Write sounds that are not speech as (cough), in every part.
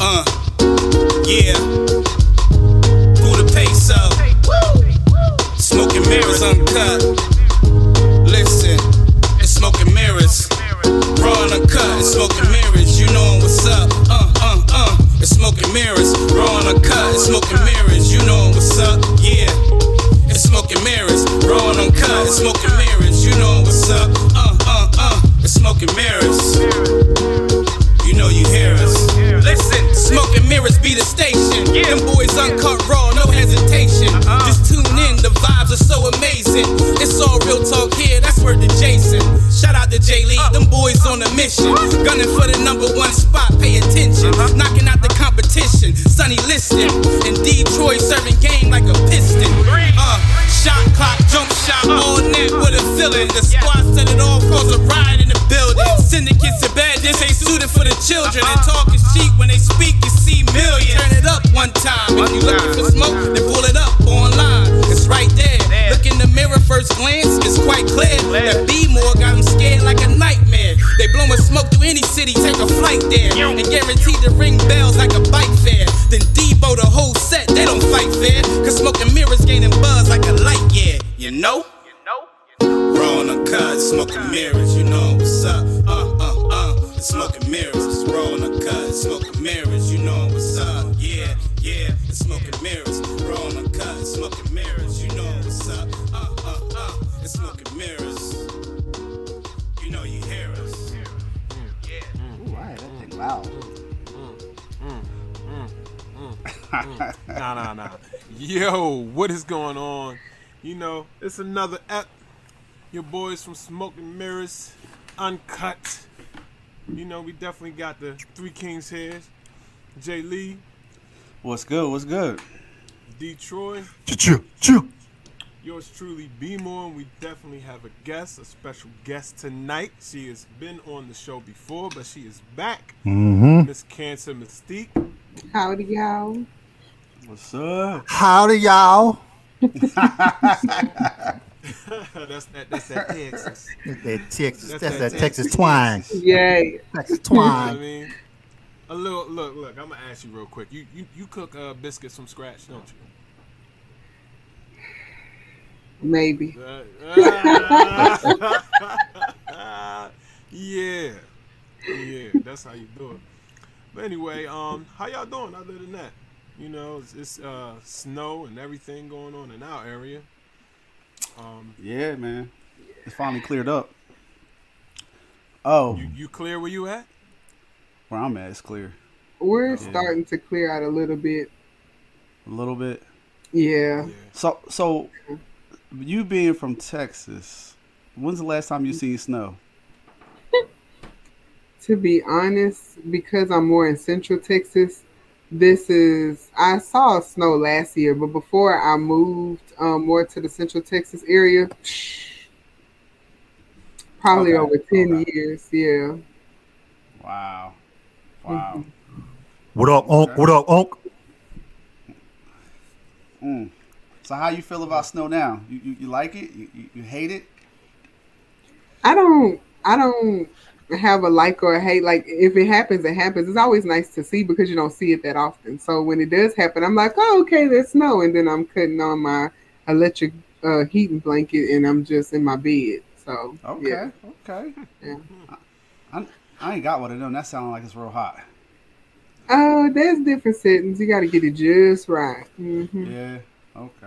Uh, yeah. Buddha peso. Smoking mirrors uncut. Listen, it's smoking mirrors. Raw and uncut, it's smoking mirrors. You know what's up. Uh, uh, uh. It's smoking mirrors. Raw and uncut, it's smoking mirrors. You know what's up. Yeah. It's smoking mirrors. Raw and uncut, it's smoking mirrors. You know what's up. Uh, uh, uh. It's smoking mirrors. You know you hear us. Listen, smoking mirrors be the station. Them boys uncut raw, no hesitation. Uh-huh. Just tune in, the vibes are so amazing. It's all real talk here, that's word to Jason. Shout out to Jay Lee, uh. them boys on a mission. Uh. Gunning for the number one spot, pay attention. Uh-huh. Knocking out the competition, Sonny listed. In Detroit, serving game like a piston. Uh, shot clock, jump shot, uh. all net with a feeling. The squad set it off, cause a riot this ain't suited for the children. And talk is cheap when they speak, you see millions. Turn it up one time. If you looking for smoke, then pull it up online. It's right there. Look in the mirror, first glance, it's quite clear. That B more got them scared like a nightmare. They blowing smoke through any city, take a flight there. And guaranteed to ring bells like a bike fair. Then Debo the whole set, they don't fight fair. Cause smoking mirrors gaining buzz like a light, yeah. You know? Raw on the cut, smoking mirrors, you know what's up. Uh, smoking mirrors. It's raw on cut, smoking mirrors, you know what's up. Yeah, yeah, it's smoking mirrors. Raw on the cut, smoking mirrors, you know what's up. Uh, uh, uh, it's smoking mirrors. You know you hear us. yeah. Ooh, I had that thing loud. (laughs) nah, nah, nah. Yo, what is going on? You know, it's another ep. Your boys from Smoking Mirrors, Uncut. You know, we definitely got the Three Kings here. Jay Lee, What's good? What's good? Detroit. Chill, chill. Yours truly, B More, and we definitely have a guest, a special guest tonight. She has been on the show before, but she is back. Mm-hmm. Miss Cancer Mystique. Howdy, y'all. What's up? Howdy, y'all. (laughs) that's that. That's that Texas. That Texas, That's that's, that that Texas twang. Yay. Texas You know what I mean, a little look, look. I'm gonna ask you real quick. You you, you cook uh, biscuits from scratch, don't you? Maybe. Uh, uh, (laughs) yeah, yeah. That's how you do it. But anyway, um, how y'all doing? Other than that, you know, it's, it's uh snow and everything going on in our area. Um, Yeah, man. It's finally cleared up. Oh, you you clear where you at? where I'm at, it's clear. We're Yeah. starting to clear out a little bit. A little bit. Yeah. Yeah. So, so you being from Texas, when's the last time you seen snow? (laughs) To be honest, because I'm more in central Texas, this is I saw snow last year, but before I moved um, more to the central Texas area, probably Okay, over ten okay. years. Yeah. Wow. Wow. What up, Unc? What up, Unc? Mm. So how you feel about snow now? You, you, you like it? You, you, you hate it? I don't I don't have a like or a hate. Like if it happens, it happens. It's always nice to see because you don't see it that often. So when it does happen, I'm like, oh okay, there's snow, and then I'm cutting on my electric uh, heating blanket and I'm just in my bed. So Okay. yeah. Okay. Yeah. I, I ain't got one of them. That sounds like it's real hot. Oh, there's different settings. You got to get it just right. hmm Yeah. Okay.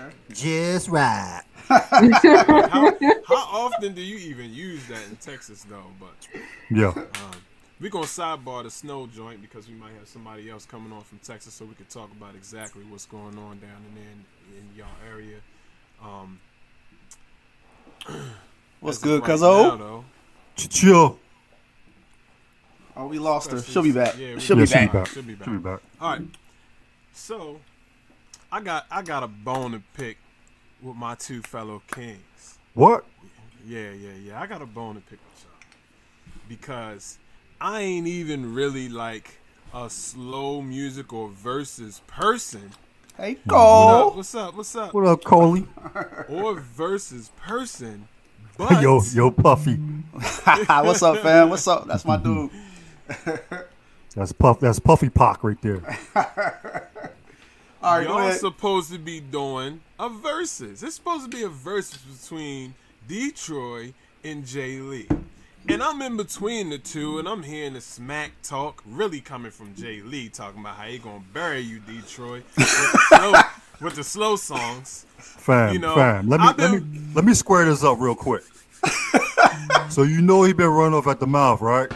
Okay. Just right. (laughs) (laughs) How, how often do you even use that in Texas though? But Yeah. Um, we're gonna sidebar the snow joint because we might have somebody else coming on from Texas, so we could talk about exactly what's going on down in there in, in y'all area. Um, (clears throat) What's good, right cuz oh? Chill. Oh, we lost her. She'll be back. Yeah, She'll Yeah, be she'll be back. back. She'll be back. She'll be back. All right. So, I got I got a bone to pick with my two fellow kings. What? Yeah, yeah, yeah. I got a bone to pick with y'all because I ain't even really like a slow music or verses person. Hey, What up? Cole. What's up? What's up? What up, Coley? (laughs) Or versus person, (laughs) but yo, yo, Puffy. (laughs) What's up, fam? What's up? That's my dude. That's puff. That's Puffy Pock right there. All right, go Y'all supposed to be doing a versus. It's supposed to be a versus between Detroit and Jay Lee. And I'm in between the two, and I'm hearing the smack talk really coming from Jay Lee, talking about how he gonna bury you, Detroit, with the slow, (laughs) with the slow songs. Fam, You know, fam. Let me I've let me let me square this up real quick. (laughs) so you know he been running off at the mouth, right?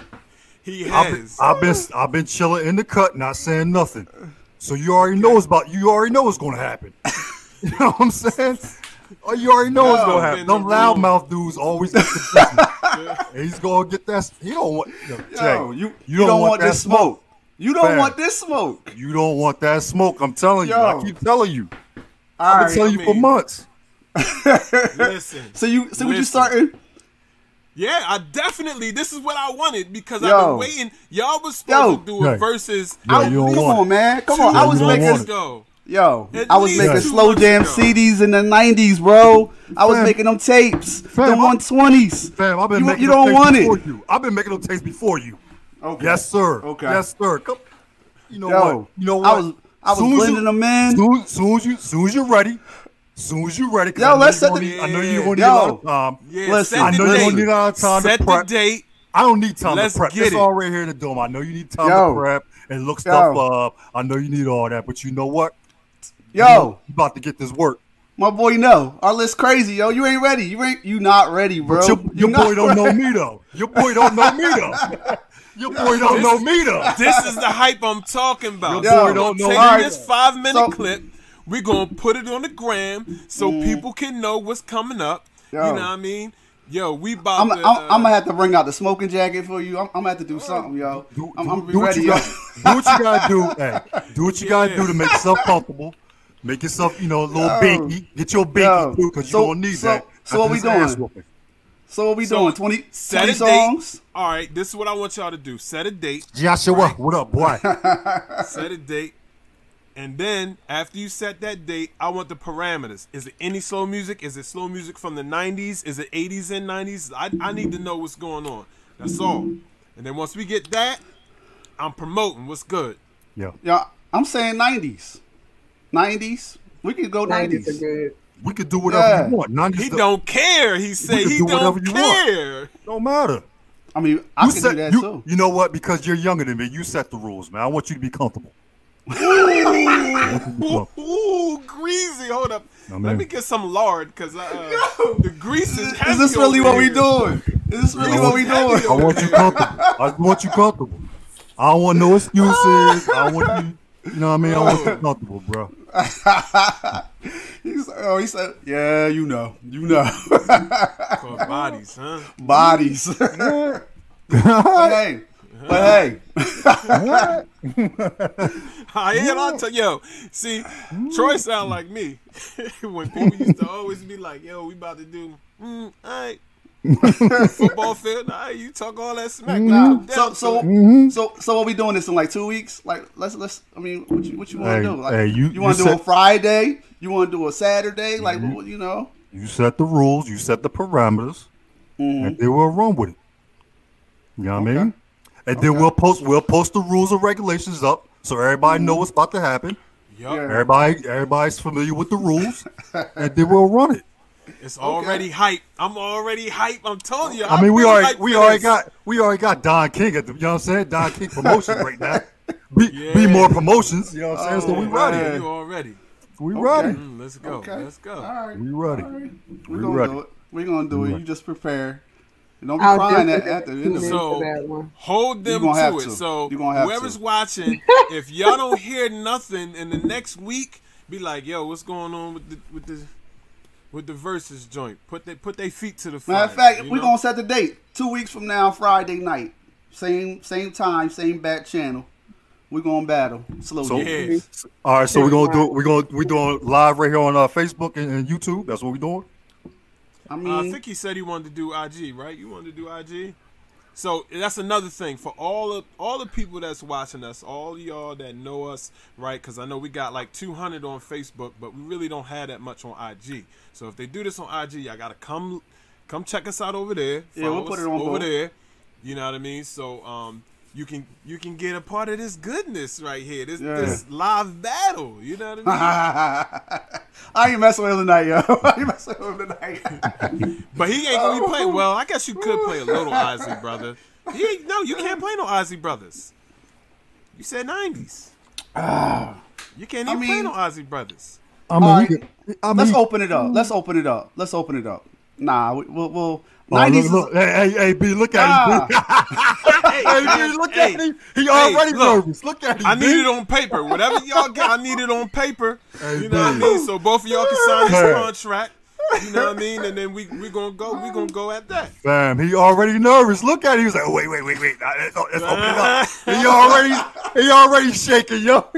He I've been, has. I've been I've been chilling in the cut, not saying nothing. So you already know it's about you already know what's gonna happen. (laughs) you know what I'm saying? Oh, you already know what's No, gonna happen. Them the loudmouth dudes always get the business. (laughs) and he's gonna get that. He don't want. Yo, Jay, Yo, you, you, don't, want, that this smoke. You don't Fam. want this smoke. You don't want that smoke. I'm telling you. I keep telling you. All I've been right. telling I you for months. (laughs) Listen. So you, so what you Listen. starting? Yeah, I definitely. This is what I wanted because I've been waiting. Y'all was supposed Yo. to do a Right. versus. Yo, I- you don't come want on, it. man. Come two on. I was making want it. yo. At I was making two slow jam ago. CDs in the '90s, bro. I was Fam. making them tapes, the Fam, I- 120s. Fam, I've been You- making you them don't tapes want it. you. I've been making them tapes before you. Okay. Yes, sir. Okay. Yes, sir. Come. You know Yo, what? You know what? I was I was Soon blending you- them in. Soon, soon as you, soon as you're ready, soon as you're ready. 'cause Yo, let's set the- need- I know you're Yeah. gonna need a lot of time. Yeah, Listen, set I the know you're date. gonna need a lot of time Set to the date. I don't need time Let's to prep. get It's it. all right here in the dome. I know you need time Yo. to prep and look stuff Yo. up. I know you need all that, but you know what? Yo, you about to get this work. my boy, no, our list crazy, yo. You ain't ready. You ain't. You not ready, bro. But your, your boy don't know me though. Your boy don't know me though. (laughs) Your boy don't know me though. This is the hype I'm talking about. Your boy We're don't know take either. this five minute So- clip. We're gonna put it on the gram so people can know what's coming up. Yo. You know what I mean? Yo, we about I'm, to. I'm, uh, I'm gonna have to bring out the smoking jacket for you. I'm, I'm gonna have to do something, yo. Do, I'm, I'm gonna be do ready, you yo. got, do what you gotta do. (laughs) Hey, do what you gotta do to make yourself comfortable. Make yourself, you know, a little Yo. binky. Get your Yo. binky too, because So- you're gonna need so- that. so what we doing? whooping. So what we So, doing? 20, set 20 a date. songs? All right, this is what I want y'all to do. Set a date. Joshua, what up, boy? (laughs) set a date, and then after you set that date, I want the parameters. Is it any slow music? Is it slow music from the '90s? Is it '80s and '90s? I, I need to know what's going on. That's all. And then once we get that, I'm promoting what's good. yeah, Yeah, I'm saying 90s. 90s. We could go 90s 90s. we could do whatever Yeah. you want. None He the, don't care. He say can he do don't you want. care. don't matter. I mean, I You can set do that you, too. you know what? Because you're younger than me, you set the rules, man. I want you to be comfortable. Ooh, ooh, greasy. Hold up. No, Let me get some lard because uh, the grease is. Is this really over what we here. doing? Is this really what we heavy doing? I want you comfortable. I want you comfortable. I don't want no excuses. I want you. You know what I mean? I want you comfortable, bro. (laughs) He's, oh, he said, yeah, you know, you know, bodies, huh? (laughs) bodies. (laughs) but hey, but hey, I ain't on to yo. See, Troy sound like me (laughs) when people used to always be like, "Yo, we about to do, mm, all right, football field. All right, you talk all that smack. nah. Nah, So, so, Mm-hmm. so, so, are we doing this in like two weeks? Like, let's, let's. I mean, what you, what you want Hey, to do? Like, hey, you- you want to do a Friday? You want to do a Saturday? Like, Mm-hmm. what, you know? You set the rules. You set the parameters, and they will run with it. You know what I mean? And then we'll post we'll post the rules and regulations up so everybody know what's about to happen. yup, Yeah. Everybody everybody's familiar with the rules, and then we'll run it. it's already hype. I'm already hype. I'm telling you. I mean, we already we for already this. got we already got Don King at the you know what I'm saying Don King promotions right now. Be, Yeah. be more promotions, you know what I'm saying? so we Oh, ready. man. You already. We ready. Mm, let's go. Okay. Let's go. All right, We ready. All right. We We're gonna ready. do it. We're gonna do We it. ready. You just prepare. And don't be I'll crying at, at the end of in it. So- for that one. Hold them gonna have it. to. So You gonna have whoever's to. watching, (laughs) if y'all don't hear nothing in the next week, be like, "Yo, what's going on with the with the with the versus joint?" Put they put their feet to the fire. Matter of fact, we're know? gonna set the date. Two weeks from now, Friday night. Same same time, same back channel. We're gonna battle. Slow So- jam. Yeah. All right, so we're gonna do we're gonna we're doing live right here on uh, Facebook and, and YouTube. That's what we're doing. I Uh, I think he said he wanted to do IG, right? You wanted to do IG. So that's another thing for all of all the people that's watching us, all y'all that know us, right? Because I know we got like 200 on Facebook, but we really don't have that much on IG. So if they do this on IG, y'all gotta come come check us out over there. Yeah, we'll put it on over both. there. You know what I mean? So um, you can you can get a part of this goodness right here. This Yeah. this live battle. You know what I mean? (laughs) I ain't messing with him tonight, yo. (laughs) I ain't messing with him tonight. (laughs) but he ain't gonna be Oh. playing. Well, I guess you could play a little Isley brother. He ain't, no, you can't play no Isley brothers. You said nineties. You can't I even play no Isley brothers. I mean, Alright. can- I mean, Let's open it up. Let's open it up. Let's open it up. Nah, we, we'll. we'll 90s look, look. Hey, hey, hey, B, look at him. Ah, (laughs) hey, B, look Hey, at him. He already look. nervous. Look at him. I B. need it on paper. Whatever y'all got, I need it on paper. Hey, you know what I B. mean? So both of y'all can sign Hey. this contract. You know what I mean? And then we we gonna go. We gonna go at that. Fam, he already nervous. Look at him. He was like, oh, wait, wait, wait, wait. Let's, let's open it up. He already, he already shaking, yo.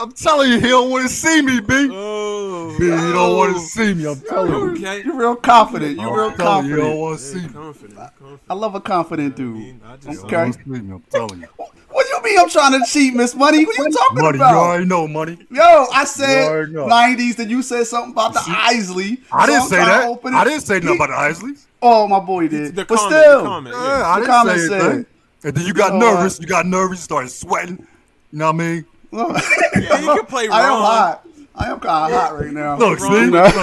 I'm telling you, he don't want to see me, B. Oh, B, he don't want to oh. see me. I'm telling you. Okay. You're real confident. You're real I'm you, don't confident. want to see me. Confident. confident. I love a confident I dude. mean, I just okay. don't want to see me. I'm telling you. What you mean I'm trying to cheat, Miss Money? What you talking Money, you about? already know, money. Yo, I said 90s, then you said something about the Isley. I So didn't I'm say that. open it. I didn't say nothing about the Isleys. Oh, my boy did. The but comment, still, the comment, Yeah, yeah. I The didn't comment say said- anything. And then you got You know uh, nervous. You got nervous. You started sweating. You know what I mean? Yeah, you can play I am hot. I am kind of hot right now. Look, Wrong. see? Look.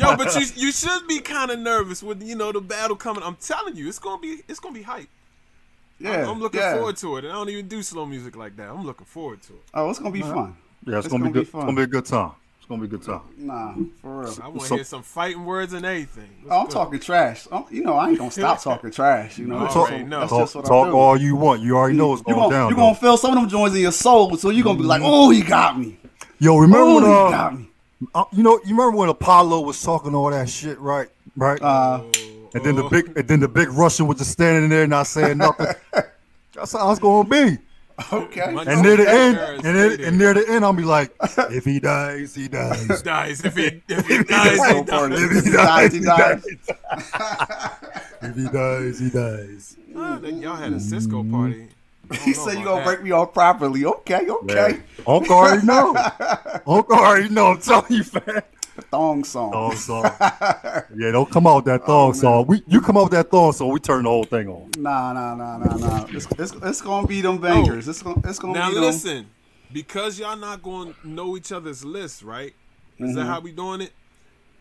Yo, but you you should be kind of nervous with you know the battle coming. I'm telling you, it's gonna be it's gonna be hype. yeah, I'm looking yeah. forward to it, and I don't even do slow music like that. I'm looking forward to it. Oh, it's gonna be fun. Yeah, it's, It's gonna, gonna be be good. It's gonna be a good time. It's gonna be a good time. Nah, for real. I want to So- hear some fighting words and everything. Let's Oh, I'm go. talking trash. I'm, you know, I ain't gonna stop talking trash. You know, (laughs) You that's, already just, know. that's Talk, just what talk I do. all you want. You already know what's you going gonna, down. you though. gonna feel some of them joints in your soul, so you are gonna be like, "Oh, he got me. Yo, remember Oh, when he uh, got me." uh, you know, you remember when Apollo was talking all that shit, right? Right. Uh, and then the Oh. big, and then the big Russian was just standing in there not saying nothing. (laughs) That's how it's gonna be. Okay. My- And near the end, and, then, stay and near the end, I'll be like, if he dies, he dies. dies if he if he dies, he dies. If he He dies, dies, he he dies. dies. If he dies, he dies. Ah, then y'all had a Sisqó party. He said you about gonna that. break me off properly. Okay, okay. Uncle already know. (laughs) Uncle already know. I'm telling you, fam. Thong song. Thong (laughs) song. Yeah, don't come out with that thong song. We, you come out with that thong song, we turn the whole thing on. Nah, nah, nah, nah, nah. It's, it's, it's gonna be them bangers. It's gonna it's gonna Now be them. listen, because y'all not going to know each other's lists, right? Is that how we doing it?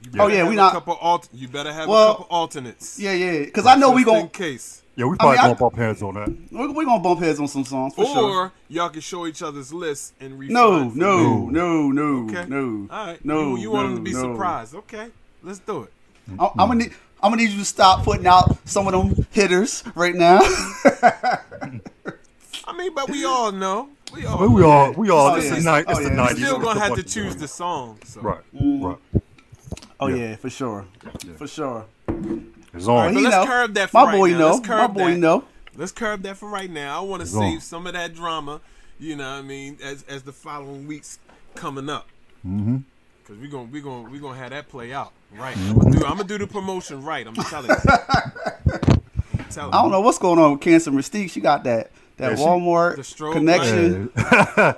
You Mm-hmm. Oh, yeah, we a not- Couple alt- you better have Well, a couple alternates. Yeah, yeah. Because I know we gonna case. Yeah, we I probably mean, I- gonna bump heads on that. we we gonna bump heads on some songs for Or sure. y'all can show each other's lists and refine. No, no, there. no, no, Okay. no. All right. No, You, you want no, them to be no. surprised? Okay. Let's do it. I'm, I'm gonna need. I'm gonna need you to stop putting out some of them hitters right now. (laughs) I mean, but we all know. We all. But we all, we all, Oh, it's yeah. the night, it's Oh, the yeah. nineties. Still gonna have to choose the song. So. Right, Mm. right. oh Yeah. yeah, for sure, for sure. It's on. he let's know. curb that for My right boy now. know. Let's curb My boy that. know. Let's curb that for right now. I want to It's on. save some of that drama. You know what I mean? As as the following weeks coming up. Mm-hmm. Cause we're gonna we gonna we gonna have that play out right. I'm gonna do I'm gonna do the promotion right. I'm telling you. I'm (laughs) telling I don't know what's going on with Cancer Mystique. She got that that Yeah, Walmart The connection. Yeah.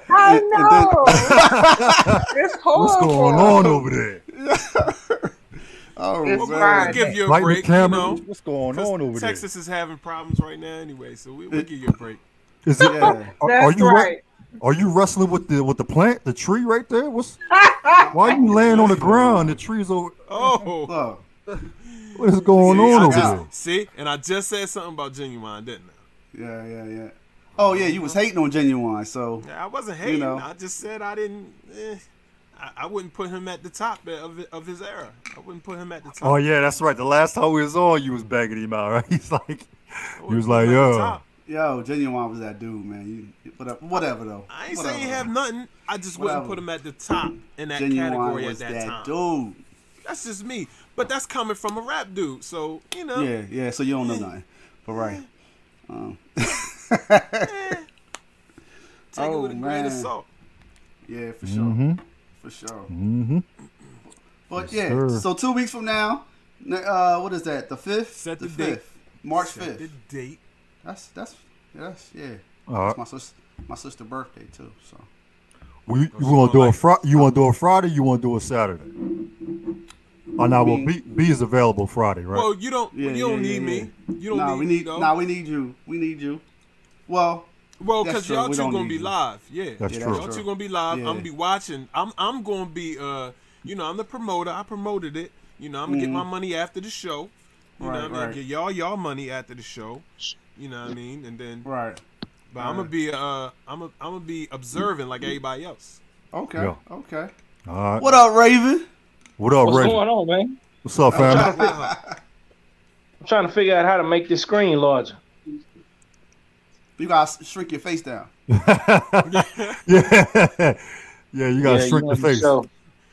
(laughs) I And- and then- know. (laughs) it's horrible. What's going on over there? Oh it's man. We'll give you a Lighting the break. You know, What's going on over there? Texas is having problems right now anyway, so we, we'll give you a break. there? Is it? Yeah. Are, are That's you re- right. are you wrestling with the with the plant, the tree right there? What's (laughs) why are you laying on the ground? The tree's over. Oh, Look, (laughs) What is going see, on I over just- there? see, and I just said something about Ginuwine, didn't I? yeah, yeah, yeah. Oh yeah, you was hating on Ginuwine, so Yeah, I wasn't hating. know. I just said I didn't. Eh, I, I wouldn't put him at the top of of his era. I wouldn't put him at the top. Oh yeah, that's right. The last time we was on, you was begging him out, (laughs) right? He's like, he was like, him yo, top. yo, Ginuwine was that dude, man. You, whatever, whatever though. I ain't whatever. saying he have nothing. I just wouldn't put him at the top in that Ginuwine category was at that, that time. dude. That's just me. But that's coming from a rap dude, so you know. Yeah, yeah. So you don't know nothing, but right. (laughs) (laughs) Take it Oh, with a grain of man. salt. Yeah, for sure, Mm-hmm. For sure. Mhm. But Yes, yeah, sir. so two weeks from now, uh, what is that? The fifth, Set the the date. fifth, March fifth. the date. That's that's that's yeah. all right. That's my sister, my sister birthday too. So Well, you, you want to do like- a Friday? You want to do a Friday? You want to do a Saturday? Oh, now, well, mean- B, B is available Friday, right? Well, you don't. Yeah, you don't yeah, need yeah, me. You don't nah, need we need. though. Nah, we need you. We need you. Well, Well, because y'all two don't gonna be you. live. Yeah, That's Yeah, true. Y'all true. two gonna be live. Yeah. I'm gonna be watching. I'm I'm gonna be uh you know I'm the promoter. I promoted it. You know I'm gonna get my money after the show. You know Mm-hmm. Right, what I mean? right. Get y'all y'all money after the show. You know what I mean? And then right. but I'm gonna be uh I'm a, I'm gonna be observing like everybody else. Okay. Yeah. Okay. All right. What up, Raven? What up, Raven? What's going on, man? What's up, family? (laughs) I'm trying to figure out how to make this screen larger. You gotta shrink your face down. yeah, (laughs) yeah, you gotta Yeah, shrink you the know, face. So,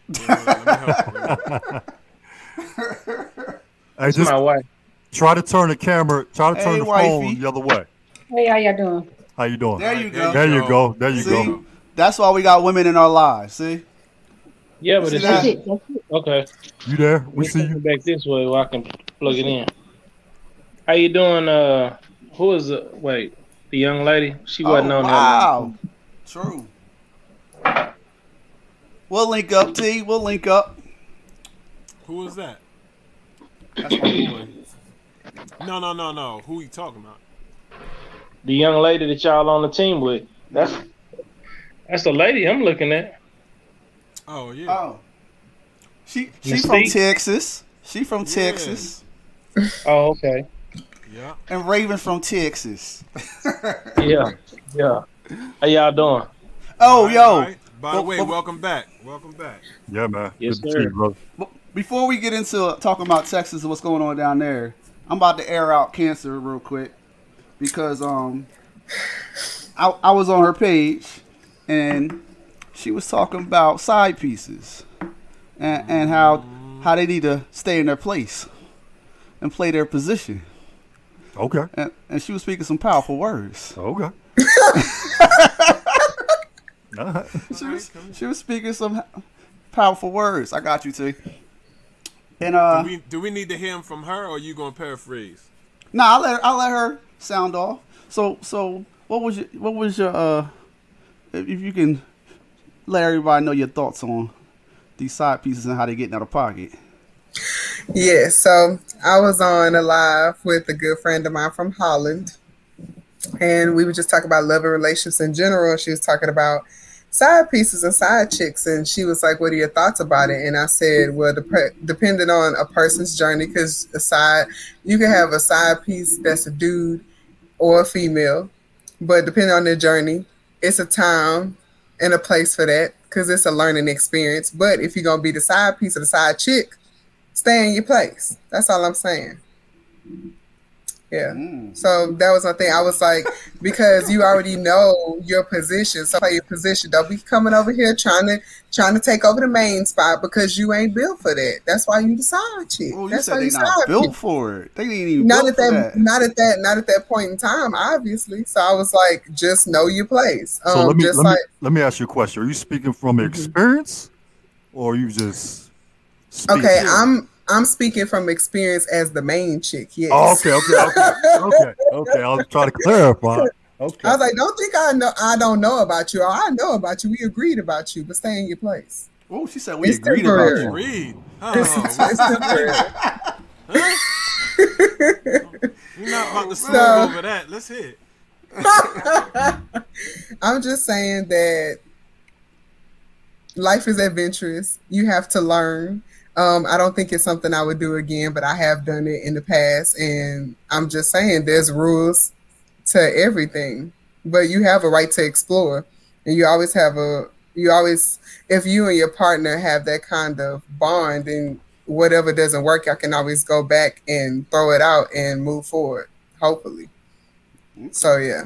Let me help you. Hey, just my wife. try to turn the camera, try to turn Hey, the wifey. phone the other way. Hey, how y'all doing? How you doing? There you go. There you go. There you See, go. that's why we got women in our lives. See, Yeah, but See it's that? It. It. okay. You there? We Let's see you. back this way where I can plug it in. How you doing? Uh, who is the wait? The young lady? She wasn't oh, on wow. True. We'll link up, T. We'll link up. Who is that? That's my boy. No, no, no, no. Who you talking about? The young lady that y'all on the team with. That's that's the lady I'm looking at. Oh yeah. Oh. She she from Texas. She from Yeah. Texas. Oh, okay. Yeah. And Raven from Texas. (laughs) Yeah, yeah. How y'all doing? Oh, All right, yo. all right. By the Well, way, well- welcome back. Welcome back. Yeah, man. Yes, Good to sir. see you, brother. Before we get into talking about Texas and what's going on down there, I'm about to air out cancer real quick because um I, I was on her page and she was talking about side pieces and, and how how they need to stay in their place and play their position. Okay. And, and she was speaking some powerful words. Okay. (laughs) All right. She was, she was speaking some powerful words. I got you, T. And uh, do we do we need to hear him from her, or you gonna paraphrase? Nah, I'll let her, I'll let her sound off. So so what was your what was your uh if if you can let everybody know your thoughts on these side pieces and how they get out of pocket. Yeah, so I was on a live with a good friend of mine from Holland, and we were just talking about love and relationships in general. She was talking about side pieces and side chicks, and she was like, "What are your thoughts about it?" And I said, "Well, dep- depending on a person's journey, because a side you can have a side piece that's a dude or a female, but depending on their journey, it's a time and a place for that because it's a learning experience. But if you're gonna be the side piece or the side chick." Stay in your place. That's all I'm saying. Yeah. Mm. So that was my thing. I was like, because you already know your position, so play your position. Don't be coming over here trying to trying to take over the main spot because you ain't built for that. That's why you the side chick. Well, you That's said why they you not side built chick. for it. They ain't even Not built at that, that. not at that, not at that point in time, obviously. So I was like, just know your place. Um, So let me just let like me let me ask you a question. Are you speaking from experience, or are you just speaking? okay, I'm I'm speaking from experience as the main chick. Yes. Oh, okay, okay, okay, okay, okay. I was trying to clarify. Okay. I was like, don't think I know I don't know about you. I know about you. We agreed about you, but stay in your place. Oh, she said we It's agreed temporary. about you. Read. (laughs) Oh, It's, what's it's temporary. We're not about to smooth So- over that. Let's hear it. (laughs) I'm just saying that life is adventurous. You have to learn. Um, I don't think it's something I would do again, but I have done it in the past, and I'm just saying there's rules to everything. But you have a right to explore, and you always have a you always if you and your partner have that kind of bond, and whatever doesn't work, I can always go back and throw it out and move forward. Hopefully. So yeah.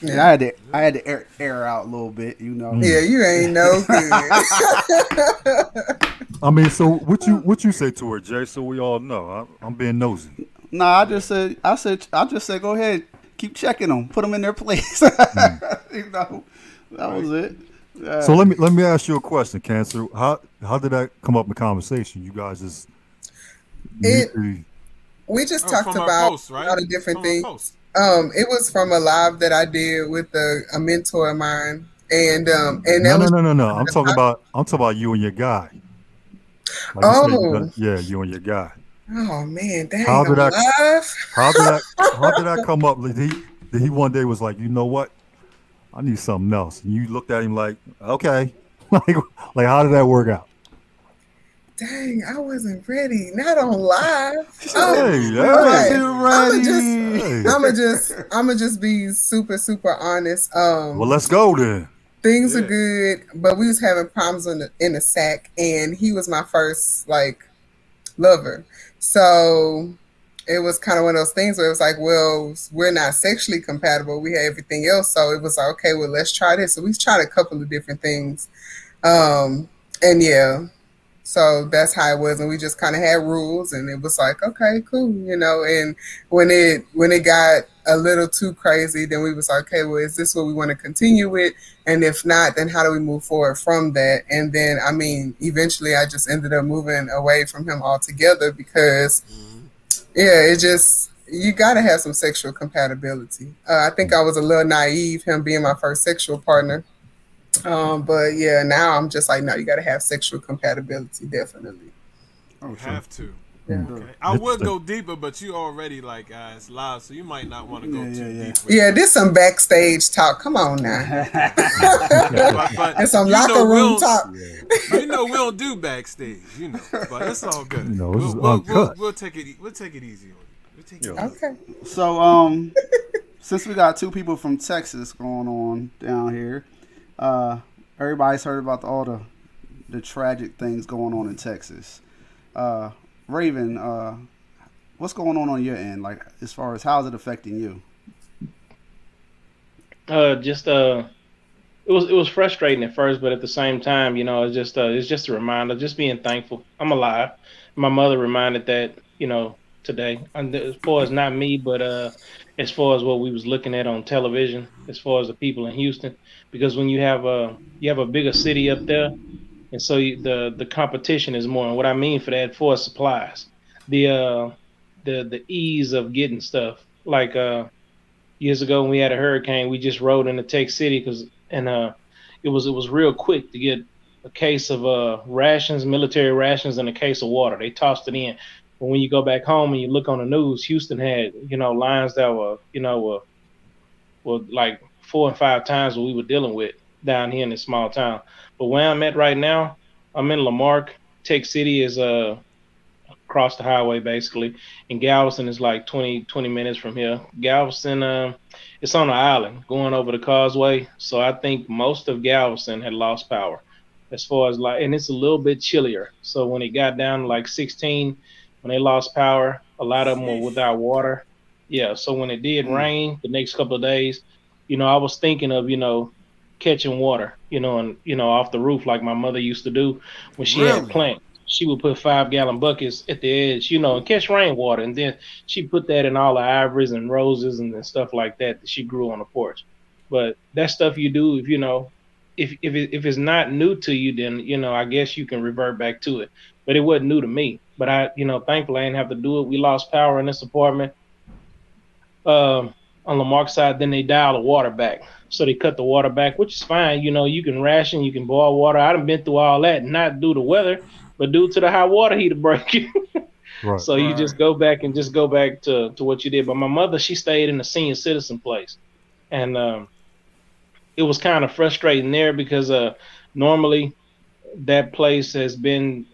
Yeah, I had to I had to air, air out a little bit, you know. Yeah, you ain't no (laughs) good. (laughs) I mean, so what you what you say to her, Jay? So we all know. I, I'm being nosy. Nah, I just said I said I just said go ahead, keep checking them, put them in their place. (laughs) you know, that was it. Yeah. So let me let me ask you a question, Cancer. How how did that come up in conversation? You guys just It- we just Oh, talked about post, right? a lot of different From things. Um, it was from a live that I did with a, a mentor of mine, and um, and no, no, no, no, no. I'm talking about I'm talking about you and your guy. Like said, you Oh. yeah, you and your guy. Oh man, dang, How did I-. How did that? how did I come up? Did he? Did he one day was like, you know what? I need something else. And you looked at him like, okay, (laughs) like, like how did that work out? Dang, I wasn't ready. Not on live. Oh, Hey, yeah. right. I'ma just- I'ma just I'ma just be super super honest. Um, Well, let's go then. things are good, but we was having problems in the in the sack, and he was my first like lover. So it was kind of one of those things where it was like, well, we're not sexually compatible. We had everything else, so it was like, okay, well, let's try this. So we tried a couple of different things, um, and yeah. So that's how it was, and we just kind of had rules, and it was like, okay, cool, you know. And when it when it got a little too crazy, then we was like, okay, well, is this what we want to continue with? And if not, then how do we move forward from that? And then, I mean, eventually, I just ended up moving away from him altogether because, yeah, it just you got to have some sexual compatibility. Uh, I think I was a little naive, him being my first sexual partner. Um, but yeah, now I'm just like, no, you got to have sexual compatibility, definitely. Oh, You have to. Yeah. Okay. I would go deeper, but you already like uh, it's live, so you might not want to go Yeah, too yeah, yeah. deep. Yeah, this some backstage talk. Come on now, (laughs) (laughs) but, but and some you know locker room we'll- talk. (laughs) You know we don't do backstage, you know, but it's all good. No, know, this we'll, is we'll, we'll, we'll take it. We'll take it easy on you. We'll take it Yeah. easy. Okay. So, um, since we got two people from Texas going on down here, uh, everybody's heard about all the the tragic things going on in Texas. Uh, Raven, uh, what's going on on your end? Like, as far as how's it affecting you? uh just uh it was it was frustrating at first but at the same time you know it's just uh it's just a reminder just being thankful i'm alive my mother reminded that you know today and as far as not me but uh as far as what we was looking at on television as far as the people in houston because when you have a you have a bigger city up there and so you, the the competition is more and what i mean for that for supplies the uh the the ease of getting stuff like uh years ago when we had a hurricane, we just rode into Tech City because and uh, it was it was real quick to get a case of uh rations, military rations, and a case of water. They tossed it in. But when you go back home and you look on the news, Houston had you know lines that were you know were were like four and five times what we were dealing with down here in this small town. But where I'm at right now, I'm in La Marque. Tech City is uh across the highway basically and Galveston is like 20, 20 minutes from here. Galveston, uh, it's on an island going over the causeway, so I think most of Galveston had lost power. As far as like, and it's a little bit chillier. So when it got down to like 16, when they lost power, a lot of them were without water. Yeah, so when it did mm. rain the next couple of days, you know, I was thinking of you know catching water, you know, and you know off the roof like my mother used to do when she Really? had plants she would put five gallon buckets at the edge, you know, and catch rainwater. And then she put that in all the ivories and roses and, and stuff like that that she grew on the porch. But that stuff you do, if you know, if if it, if it's not new to you, then you know, I guess you can revert back to it. But it wasn't new to me. But I, you know, thankfully I didn't have to do it. We lost power in this apartment. Um, on La Marque's side, then they dial the water back. So they cut the water back, which is fine. You know, you can ration, you can boil water. I done been through all that, not due to weather, but due to the hot water heater (laughs) breaking. Right. so you Right. just go back and just go back to, to what you did. But my mother, she stayed in the senior citizen place. And um, it was kind of frustrating there because uh, normally that place has been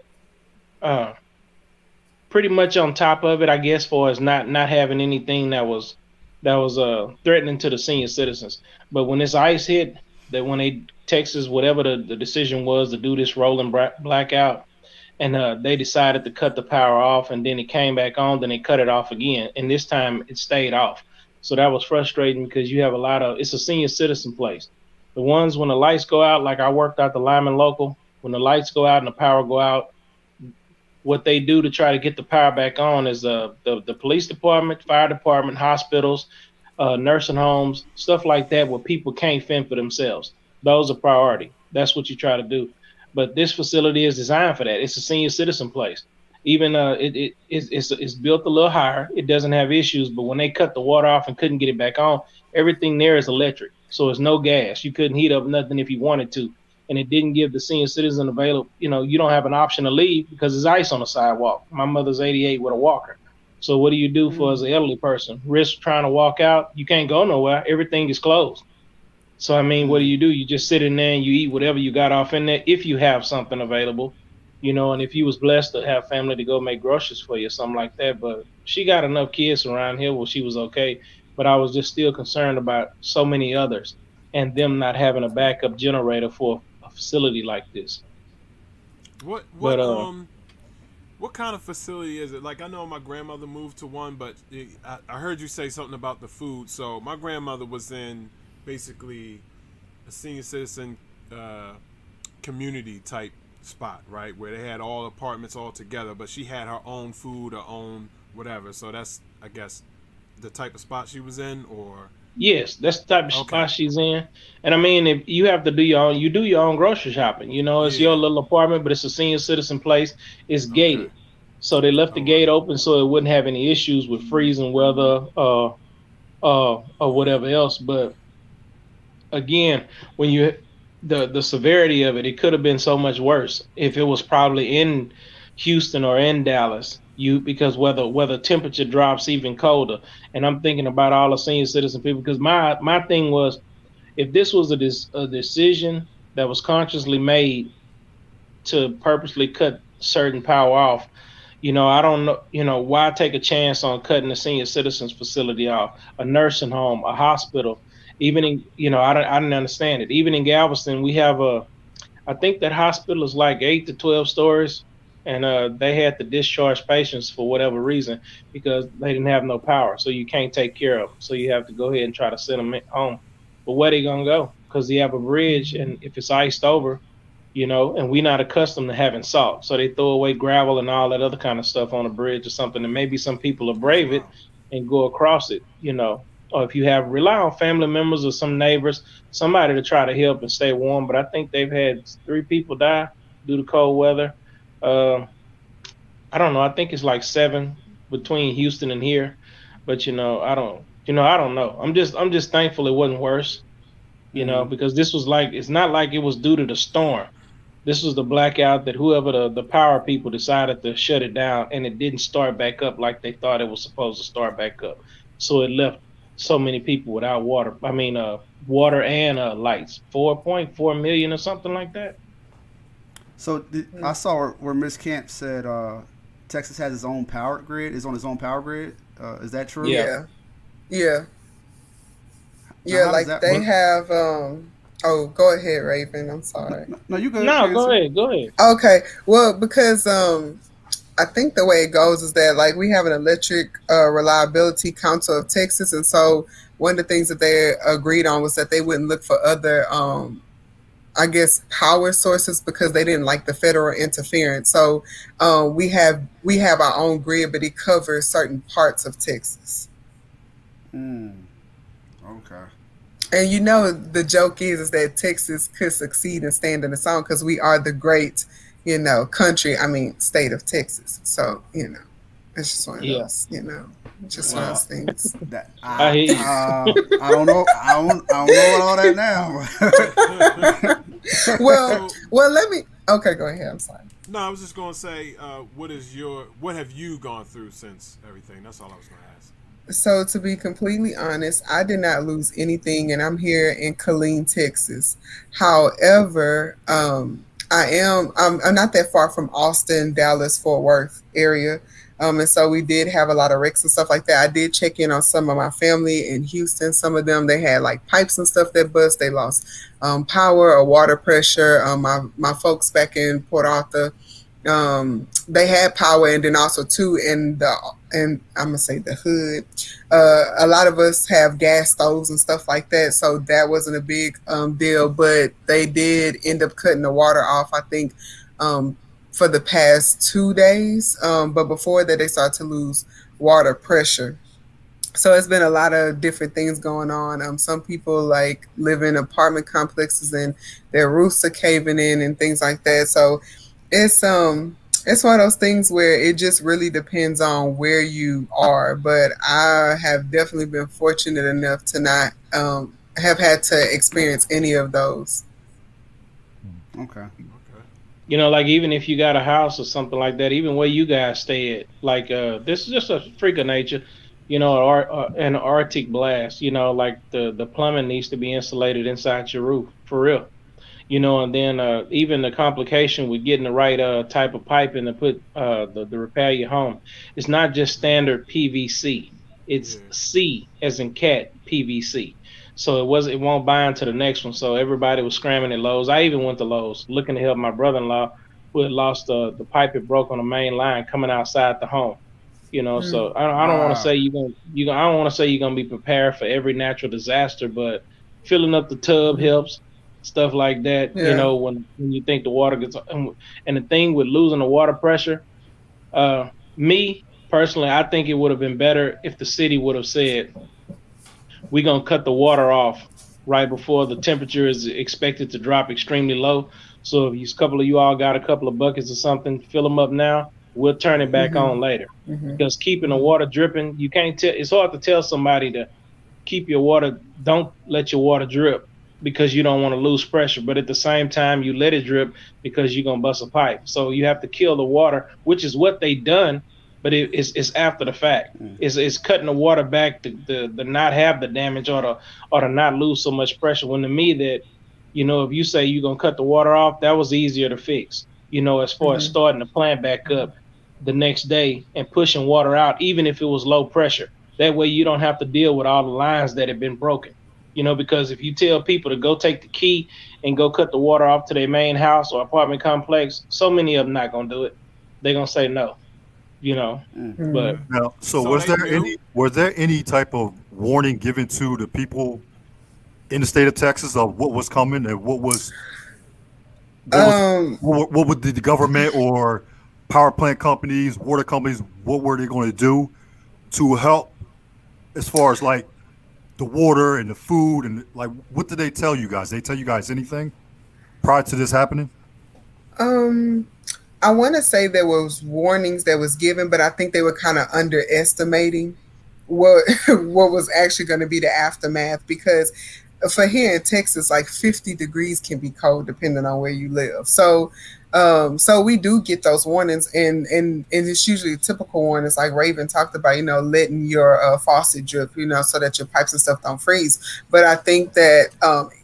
uh, pretty much on top of it, I guess, for as not not having anything that was that was uh, threatening to the senior citizens. But when this ice hit, that when they Texas, whatever the, the decision was to do this rolling blackout, and uh, they decided to cut the power off, and then it came back on, then they cut it off again, and this time it stayed off. So that was frustrating because you have a lot of it's a senior citizen place. The ones when the lights go out, like I worked out the Lyman local, when the lights go out and the power go out, what they do to try to get the power back on is uh, the the police department, fire department, hospitals, uh, nursing homes, stuff like that, where people can't fend for themselves. Those are priority. That's what you try to do. But this facility is designed for that. It's a senior citizen place. Even uh, it, it it's, it's it's built a little higher. It doesn't have issues. But when they cut the water off and couldn't get it back on, everything there is electric. So it's no gas. You couldn't heat up nothing if you wanted to. And it didn't give the senior citizen available. You know, you don't have an option to leave because there's ice on the sidewalk. My mother's 88 with a walker. So what do you do for as an mm-hmm. elderly person? Risk trying to walk out. You can't go nowhere. Everything is closed. So I mean, what do you do? You just sit in there and you eat whatever you got off in there if you have something available, you know. And if you was blessed to have family to go make groceries for you, something like that. But she got enough kids around here where she was okay. But I was just still concerned about so many others and them not having a backup generator for facility like this. What what But, uh, um what kind of facility is it? Like I know my grandmother moved to one, but it, I, I heard you say something about the food. So my grandmother was in basically a senior citizen uh, community type spot, right, where they had all apartments all together, but she had her own food, her own whatever. So that's I guess the type of spot she was in, or Yes, that's the type of Okay. spot she's in. And I mean, if you have to do your own, you do your own grocery shopping. You know, it's Yeah. your little apartment, but it's a senior citizen place. It's gated, so they left the Oh, gate open so it wouldn't have any issues with freezing weather, uh, uh, or whatever else. But again, when you the the severity of it, it could have been so much worse if it was probably in Houston or in Dallas. You because whether whether temperature drops even colder, and I'm thinking about all the senior citizen people because my my thing was, if this was a, a decision that was consciously made to purposely cut certain power off, you know, I don't know, you know, why take a chance on cutting a senior citizens facility off, a nursing home, a hospital, even in, you know, I don't, I didn't understand it. Even in Galveston, we have a, I think that hospital is like eight to twelve stories, and uh, they had to discharge patients for whatever reason because they didn't have no power, so you can't take care of them. So you have to go ahead and try to send them home. But where they gonna go? Because you have a bridge, and if it's iced over, you know, and we're not accustomed to having salt, so they throw away gravel and all that other kind of stuff on a bridge or something, and maybe some people are brave it and go across it, you know. Or if you have rely on family members or some neighbors, somebody to try to help and stay warm. But I think they've had three people die due to cold weather. Uh, I don't know. I think it's like seven between Houston and here, but you know, I don't. You know, I don't know. I'm just, I'm just thankful it wasn't worse. You know, because this was like, it's not like it was due to the storm. This was the blackout that whoever the, the power people decided to shut it down, and it didn't start back up like they thought it was supposed to start back up. So it left so many people without water. I mean, uh, water and uh, lights. Four point four million or something like that. So did, I saw where, where Miss Camp said uh, Texas has its own power grid. Is on its own power grid. Uh, is that true? Yeah. Yeah. Yeah. Now, Yeah, like they work? have um oh go ahead, Raven. I'm sorry. No, you good. No, go ahead, go ahead. Okay. Well, because um I think the way it goes is that like we have an electric uh, reliability council of Texas and so one of the things that they agreed on was that they wouldn't look for other um I guess power sources because they didn't like the federal interference. So um, we have we have our own grid, but it covers certain parts of Texas. Hmm. Okay. And you know the joke is is that Texas could succeed and stand in the song because we are the great, you know, country. I mean, state of Texas. So you know, it's just one of Yeah. those. You know, it's just one of those things. (laughs) That I I, hear you. uh, I don't know. I don't. I don't know all that now. (laughs) (laughs) well, well, let me. Okay, go ahead. I'm sorry. No, I was just gonna say, uh, what is your, what have you gone through since everything? That's all I was gonna ask. So to be completely honest, I did not lose anything, and I'm here in Killeen, Texas. However, um, I am I'm, I'm not that far from Austin, Dallas, Fort Worth area, um, and so we did have a lot of wrecks and stuff like that. I did check in on some of my family in Houston. Some of them they had like pipes and stuff that bust. They lost um, power or water pressure. Um, my my folks back in Port Arthur um they had power and then also too in the and i'm gonna say the hood uh a lot of us have gas stoves and stuff like that so that wasn't a big um deal but they did end up cutting the water off i think um for the past two days um but before that they started to lose water pressure. So it's been a lot of different things going on. Um some people like live in apartment complexes and their roofs are caving in and things like that. So it's um it's one of those things where it just really depends on where you are. But i have definitely been fortunate enough to not um have had to experience any of those. Okay. You know, like even if you got a house or something like that, even where you guys stay at, like uh, this is just a freak of nature. You know, or, uh, an Arctic blast. You know, like the the plumbing needs to be insulated inside your roof for real. You know, and then uh, even the complication with getting the right uh, type of pipe in to put uh, the, the repair your home. It's not just standard PVC. It's C as in cat PVC. So it was it won't bind to the next one. So everybody was scrambling at Lowe's. I even went to Lowe's looking to help my brother-in-law who had lost the the pipe it broke on the main line coming outside the home. You know, mm. so I don't, I don't wow. want to say you're gonna you I don't want to say you're gonna be prepared for every natural disaster, but filling up the tub helps stuff like that. Yeah. You know, when when you think the water gets and, and the thing with losing the water pressure, uh, me personally, I think it would have been better if the city would have said we're gonna cut the water off right before the temperature is expected to drop extremely low. So if a couple of you all got a couple of buckets or something, fill them up now. We'll turn it back mm-hmm. on later. Mm-hmm. Because keeping the water dripping, you can't tell. It's hard to tell somebody to keep your water. Don't let your water drip because you don't want to lose pressure. But at the same time, you let it drip because you're gonna bust a pipe. So you have to kill the water, which is what they done but it, it's, it's after the fact. Mm. It's, it's cutting the water back to, the the not have the damage or to or to not lose so much pressure. When to me that, you know, if you say you're gonna cut the water off, that was easier to fix. You know, as far mm-hmm. as starting the plant back up the next day and pushing water out, even if it was low pressure. That way you don't have to deal with all the lines that have been broken. You know, because if you tell people to go take the key and go cut the water off to their main house or apartment complex, so many of them not gonna do it. They're gonna say no you know. Mm-hmm. But now, so, so was there knew. any was there any type of warning given to the people in the state of Texas of what was coming and what was what, um, was, what, what would the government or power plant companies, water companies, what were they going to do to help as far as like the water and the food and like what did they tell you guys? They tell you guys anything prior to this happening? Um I want to say there was warnings that was given, but I think they were kind of underestimating what (laughs) what was actually going to be the aftermath because for here in Texas, like 50 degrees can be cold depending on where you live. So um, so we do get those warnings, and and and it's usually a typical warnings, like Raven talked about, you know, letting your uh, faucet drip, you know, so that your pipes and stuff don't freeze. But I think that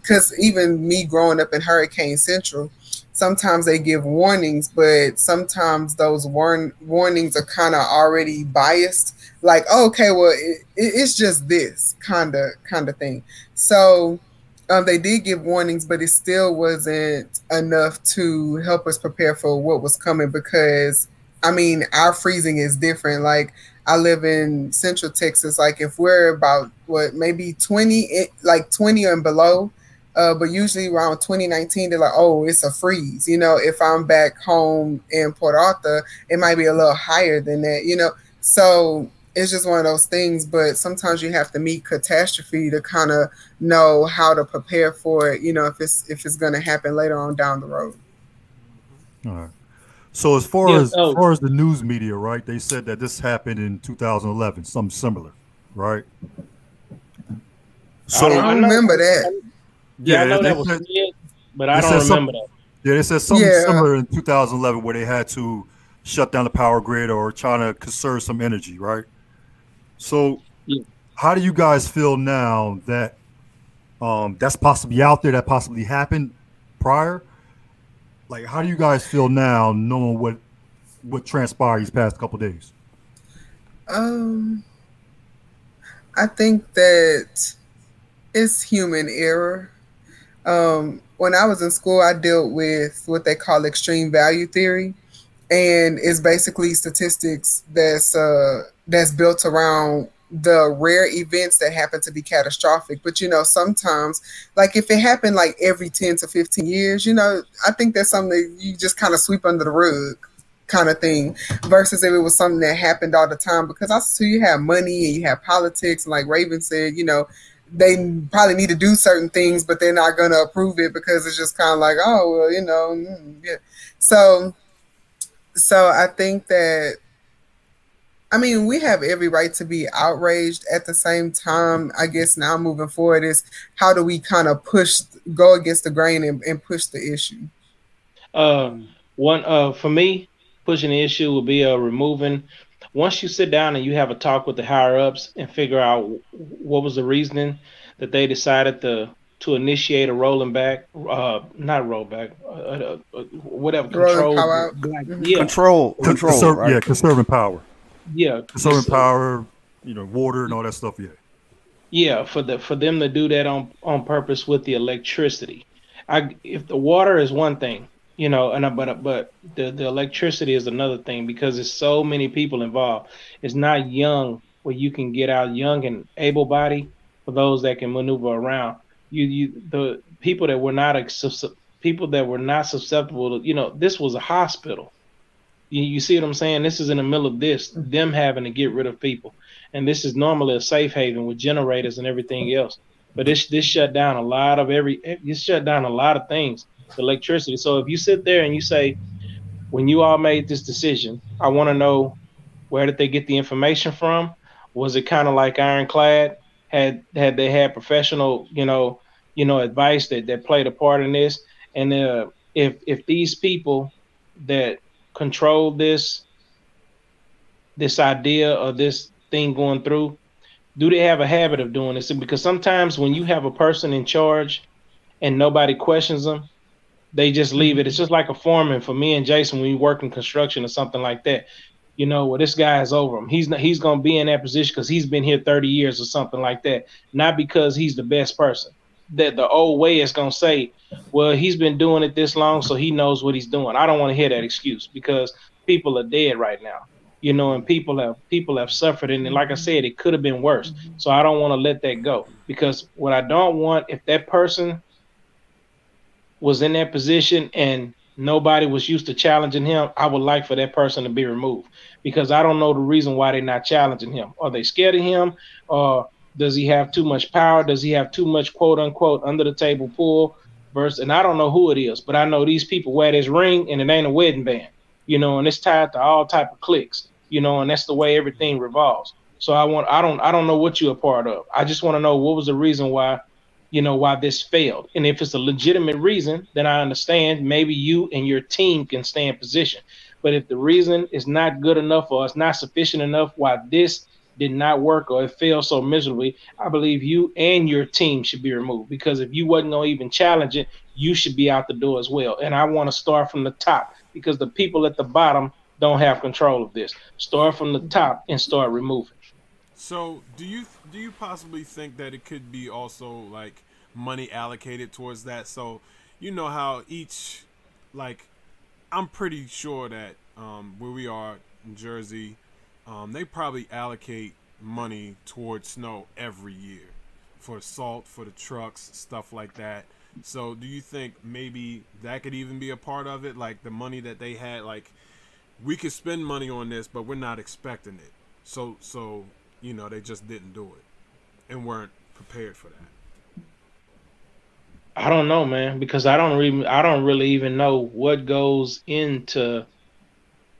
because um, even me growing up in Hurricane Central, sometimes they give warnings, but sometimes those warn warnings are kind of already biased. Like, oh, okay, well, it, it's just this kind of kind of thing. So um, they did give warnings, but it still wasn't enough to help us prepare for what was coming because I mean, our freezing is different. Like I live in Central Texas. Like if we're about what maybe twenty, like twenty and below, uh, but usually around 2019, they're like, oh, it's a freeze. You know, if I'm back home in Port Arthur, it might be a little higher than that, you know. So it's just one of those things. But sometimes you have to meet catastrophe to kind of know how to prepare for it, you know, if it's if it's gonna happen later on down the road. All right. So as far yeah, as oh. as far as the news media, right? They said that this happened in 2011, something similar, right? So I don't remember that. Yeah, I know that was said, but I don't remember that. Yeah, they said something yeah. similar in 2011 where they had to shut down the power grid or trying to conserve some energy, right? So, yeah. how do you guys feel now that um, that's possibly out there, that possibly happened prior? Like, how do you guys feel now, knowing what what transpired these past couple days? Um, I think that it's human error. Um, when I was in school, I dealt with what they call extreme value theory, and it's basically statistics that's uh, that's built around the rare events that happen to be catastrophic. But you know, sometimes, like if it happened like every ten to fifteen years, you know, I think that's something that you just kind of sweep under the rug kind of thing versus if it was something that happened all the time because I see you have money and you have politics and like raven said you know they probably need to do certain things, but they're not going to approve it because it's just kind of like, oh, well, you know, mm, yeah. So, so I think that, I mean, we have every right to be outraged. At the same time, I guess now moving forward is how do we kind of push, go against the grain and, and push the issue? Uh, one uh, for me, pushing the issue would be uh, removing. Once you sit down and you have a talk with the higher ups and figure out what was the reasoning that they decided to to initiate a rolling back, uh, not rollback, uh, uh, uh, whatever control, yeah, control, control, Conserv- right? yeah, conserving power, yeah, conserving power, you know, water and all that stuff, yeah. Yeah, for the for them to do that on on purpose with the electricity. I if the water is one thing, you know, and but uh, but the the electricity is another thing because there's so many people involved. It's not young where you can get out young and able body for those that can maneuver around. You you the people that were not people that were not susceptible to you know this was a hospital. You, you see what I'm saying? This is in the middle of this them having to get rid of people and this is normally a safe haven with generators and everything else. But this this shut down a lot of every it shut down a lot of things, electricity. So if you sit there and you say, when you all made this decision, I want to know where did they get the information from? Was it kind of like Ironclad? Had had they had professional, you know, you know, advice that that played a part in this? And uh, if if these people that control this this idea or this thing going through, do they have a habit of doing this? Because sometimes when you have a person in charge and nobody questions them, they just leave it. It's just like a foreman for me and Jason when we work in construction or something like that. You know, well, this guy is over him. He's not, he's gonna be in that position because he's been here 30 years or something like that. Not because he's the best person. That the old way is gonna say, well, he's been doing it this long, so he knows what he's doing. I don't want to hear that excuse because people are dead right now you know, and people have people have suffered, and like I said, it could have been worse. So I don't want to let that go because what I don't want if that person was in that position and nobody was used to challenging him, I would like for that person to be removed because I don't know the reason why they're not challenging him. Are they scared of him, or does he have too much power? Does he have too much quote unquote under the table pull? Versus, and I don't know who it is, but I know these people wear this ring and it ain't a wedding band, you know, and it's tied to all type of clicks you know, and that's the way everything revolves. So I want I don't I don't know what you're a part of. I just want to know what was the reason why, you know, why this failed. And if it's a legitimate reason, then I understand maybe you and your team can stay in position. But if the reason is not good enough or it's not sufficient enough why this did not work or it failed so miserably, I believe you and your team should be removed because if you wasn't gonna even challenge it, you should be out the door as well. And I want to start from the top because the people at the bottom don't have control of this. Start from the top and start removing. So, do you do you possibly think that it could be also like money allocated towards that? So, you know how each like I'm pretty sure that um, where we are in Jersey, um, they probably allocate money towards snow every year for salt for the trucks, stuff like that. So, do you think maybe that could even be a part of it? Like the money that they had, like we could spend money on this, but we're not expecting it. So so you know they just didn't do it and weren't prepared for that. I don't know, man, because I don't really I don't really even know what goes into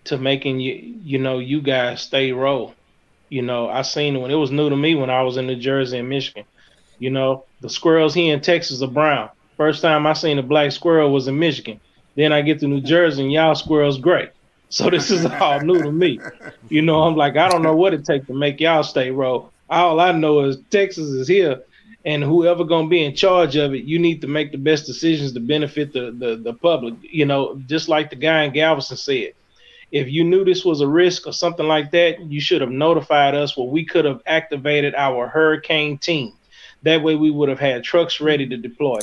to making you you know you guys stay roll. You know, I seen when it was new to me when I was in New Jersey and Michigan. You know, the squirrels here in Texas are brown. First time I seen a black squirrel was in Michigan. Then I get to New Jersey and y'all squirrels gray. So this is all new to me. You know, I'm like, I don't know what it takes to make y'all stay roll. All I know is Texas is here, and whoever gonna be in charge of it, you need to make the best decisions to benefit the the, the public. You know, just like the guy in Galveston said. If you knew this was a risk or something like that, you should have notified us where we could have activated our hurricane team. That way we would have had trucks ready to deploy,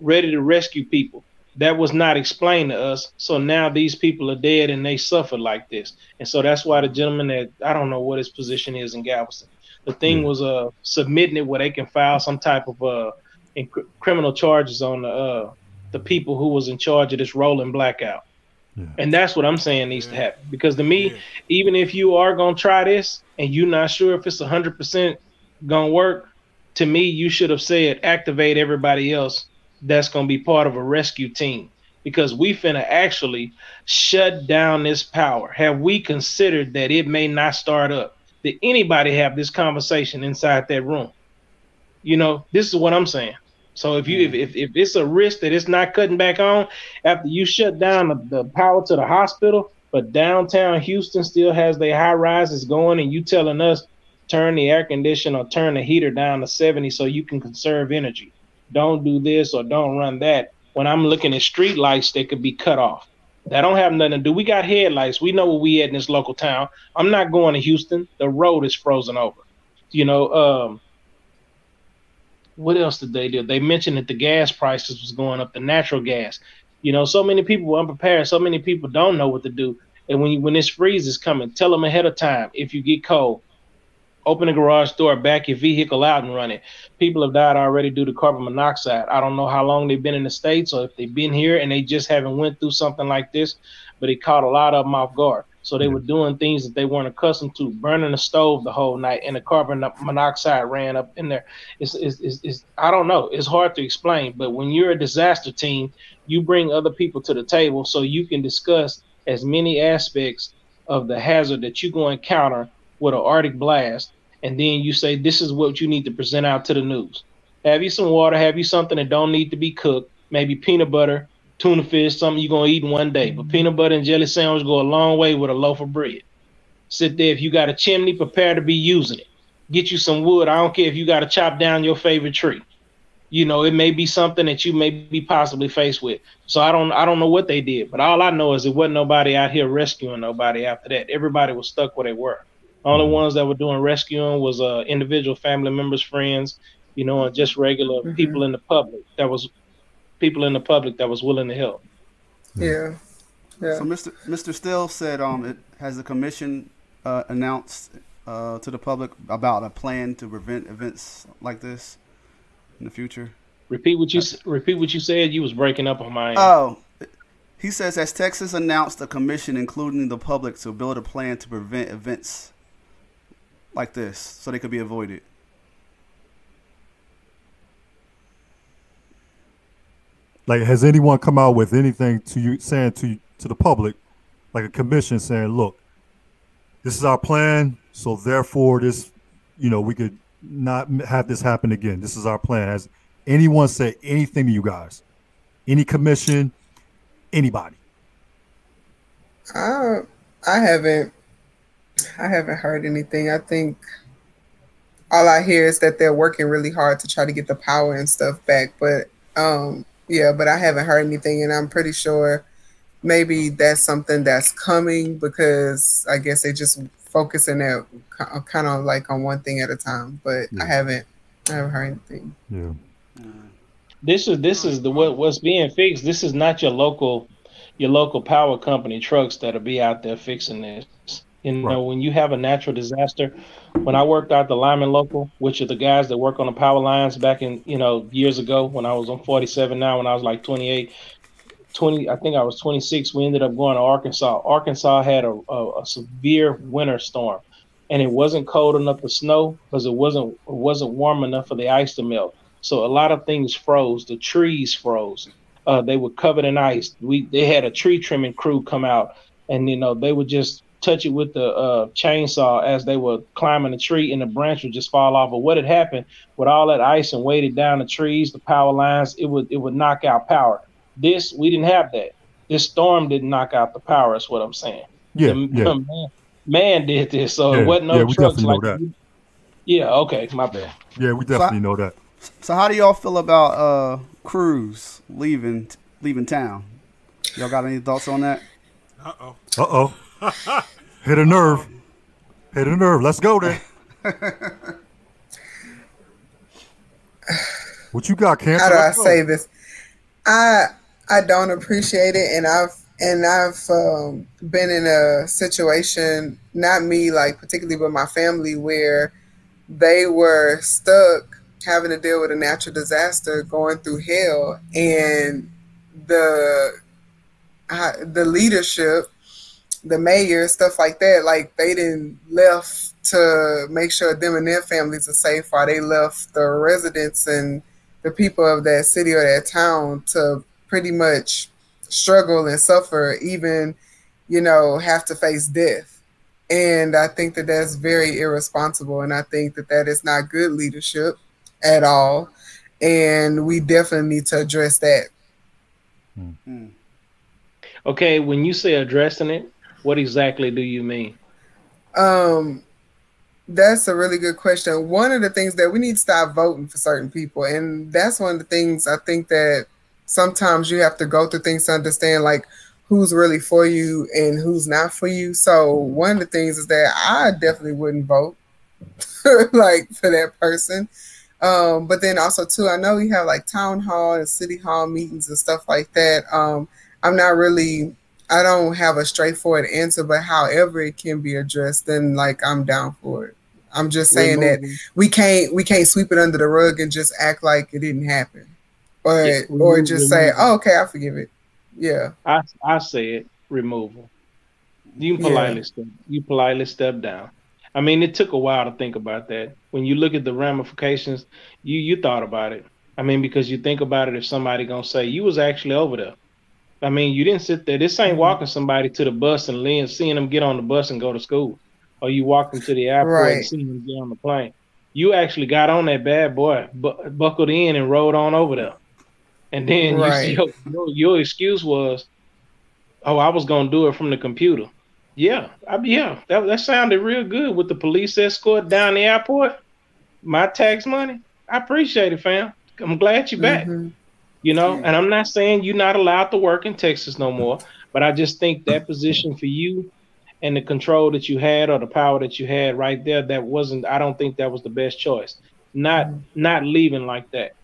ready to rescue people that was not explained to us. So now these people are dead and they suffer like this. And so that's why the gentleman that I don't know what his position is in Galveston. The thing was uh submitting it where they can file some type of uh inc- criminal charges on the uh the people who was in charge of this rolling blackout. Yeah. And that's what I'm saying needs yeah. to happen. Because to me, yeah. even if you are gonna try this and you're not sure if it's hundred percent gonna work, to me you should have said activate everybody else that's going to be part of a rescue team because we finna actually shut down this power. Have we considered that it may not start up? Did anybody have this conversation inside that room? You know, this is what I'm saying. So if you if, if, if it's a risk that it's not cutting back on after you shut down the, the power to the hospital, but downtown Houston still has their high rises going, and you telling us turn the air conditioner or turn the heater down to 70 so you can conserve energy. Don't do this or don't run that. When I'm looking at street lights, they could be cut off. That don't have nothing to do. We got headlights. We know where we at in this local town. I'm not going to Houston. The road is frozen over. You know, um, what else did they do? They mentioned that the gas prices was going up, the natural gas. You know, so many people were unprepared. So many people don't know what to do. And when you, when this freeze is coming, tell them ahead of time. If you get cold, open the garage door, back your vehicle out and run it. People have died already due to carbon monoxide. I don't know how long they've been in the states or if they've been here and they just haven't went through something like this, but it caught a lot of them off guard. So they were doing things that they weren't accustomed to, burning the stove the whole night, and the carbon monoxide ran up in there. It's, it's, it's, it's, I don't know. It's hard to explain, but when you're a disaster team, you bring other people to the table so you can discuss as many aspects of the hazard that you're going to encounter with an Arctic blast, and then you say this is what you need to present out to the news. Have you some water? Have you something that don't need to be cooked? Maybe peanut butter, tuna fish, something you're gonna eat in one day. But peanut butter and jelly sandwich go a long way with a loaf of bread. Sit there. If you got a chimney, prepare to be using it. Get you some wood. I don't care if you got to chop down your favorite tree. You know, it may be something that you may be possibly faced with. So I don't I don't know what they did, but all I know is it wasn't nobody out here rescuing nobody after that. Everybody was stuck where they were. Only ones that were doing rescuing was uh individual family members, friends, you know, and just regular mm-hmm. people in the public that was people in the public that was willing to help. Yeah. Yeah. So Mr. Mr. Still said um it has the commission uh, announced uh, to the public about a plan to prevent events like this in the future. Repeat what you repeat what you said. You was breaking up on my end. Oh, he says as Texas announced a commission including the public to build a plan to prevent events like this so they could be avoided. Like, has anyone come out with anything to you saying to to the public, like a commission saying, "Look, this is our plan, so therefore this, you know, we could not have this happen again. This is our plan." Has anyone said anything to you guys? Any commission? Anybody? Uh, I haven't. I haven't heard anything. I think all I hear is that they're working really hard to try to get the power and stuff back, but um yeah, but I haven't heard anything, and I'm pretty sure maybe that's something that's coming because I guess they just focusing it kind of like on one thing at a time. But yeah. I haven't, I haven't heard anything. Yeah. This is this is the what what's being fixed. This is not your local your local power company trucks that'll be out there fixing this. You know, right. when you have a natural disaster, when I worked out the lineman Local, which are the guys that work on the power lines back in, you know, years ago when I was on 47 now, when I was like 28, 20, I think I was 26, we ended up going to Arkansas. Arkansas had a, a, a severe winter storm and it wasn't cold enough to snow because it wasn't it wasn't warm enough for the ice to melt. So a lot of things froze. The trees froze. Uh, they were covered in ice. We they had a tree trimming crew come out, and you know they were just touch it with the uh, chainsaw as they were climbing the tree, and the branch would just fall off. But what had happened with all that ice and weighted down the trees, the power lines, it would it would knock out power. This we didn't have that. This storm didn't knock out the power. That's what I'm saying. Yeah, the, yeah. (laughs) Man, man, did this, so yeah, it wasn't no yeah, we trucks definitely like. know that. Yeah. Okay. My bad. Yeah, we definitely so, know that. So how do y'all feel about uh Cruz leaving leaving town? Y'all got any thoughts on that? Uh oh. Uh oh. Hit a nerve. Hit a nerve. Let's go there. what you got, Cancer? How do I say this? I I don't appreciate it, and I've and I've um, been in a situation, not me like particularly, but my family, where they were stuck having to deal with a natural disaster, going through hell, and the the leadership the mayor, stuff like that, like they didn't left to make sure them and their families are safe while they left the residents and the people of that city or that town to pretty much struggle and suffer, even, you know, have to face death. And I think that that's very irresponsible. And I think that that is not good leadership at all. and we definitely need to address that. Hmm. Okay, when you say addressing it, what exactly do you mean? Um, that's a really good question. One of the things that we need to stop voting for certain people, and that's one of the things I think that sometimes you have to go through things to understand, like who's really for you and who's not for you. So one of the things is that I definitely wouldn't vote (laughs) like for that person. Um, but then also too, I know we have like town hall and city hall meetings and stuff like that. Um, I'm not really I don't have a straightforward answer, but however it can be addressed, then like I'm down for it. I'm just saying that we can't we can't sweep it under the rug and just act like it didn't happen, or yeah, or just say, "Oh, okay, I forgive it." Yeah, I I say it removal. You politely yeah. step you politely step down. I mean, it took a while to think about that. When you look at the ramifications, you you thought about it. I mean, because you think about it, if somebody gonna say you was actually over there, I mean, you didn't sit there. This ain't mm-hmm. walking somebody to the bus and then seeing them get on the bus and go to school, or you walk them to the airport right. and seeing them get on the plane. You actually got on that bad boy, bu- buckled in, and rode on over there. And then right. you, (laughs) your, your excuse was, "Oh, I was gonna do it from the computer." Yeah, I, yeah, that that sounded real good with the police escort down the airport. My tax money, I appreciate it, fam. I'm glad you're back. Mm-hmm you know. And I'm not saying you're not allowed to work in Texas no more, but I just think that position for you and the control that you had or the power that you had right there, that wasn't. I don't think that was the best choice. Not mm-hmm. not leaving like that,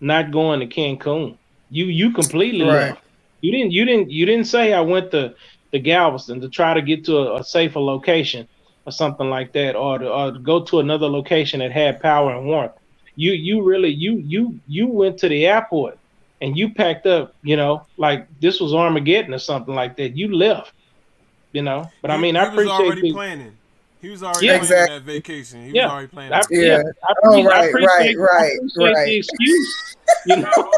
not going to Cancun. You you completely right. left. You didn't you didn't you didn't say I went to the Galveston to try to get to a, a safer location or something like that, or to, or to go to another location that had power and warmth. You you really you you you went to the airport and you packed up, you know, like this was Armageddon or something like that. You left, you know. But I mean, he, I appreciate was already the, planning. He was already yeah, planning exactly. that vacation. He yeah. was already planning. I, yeah. yeah. I, oh, right, right, right, right. The excuse, you know.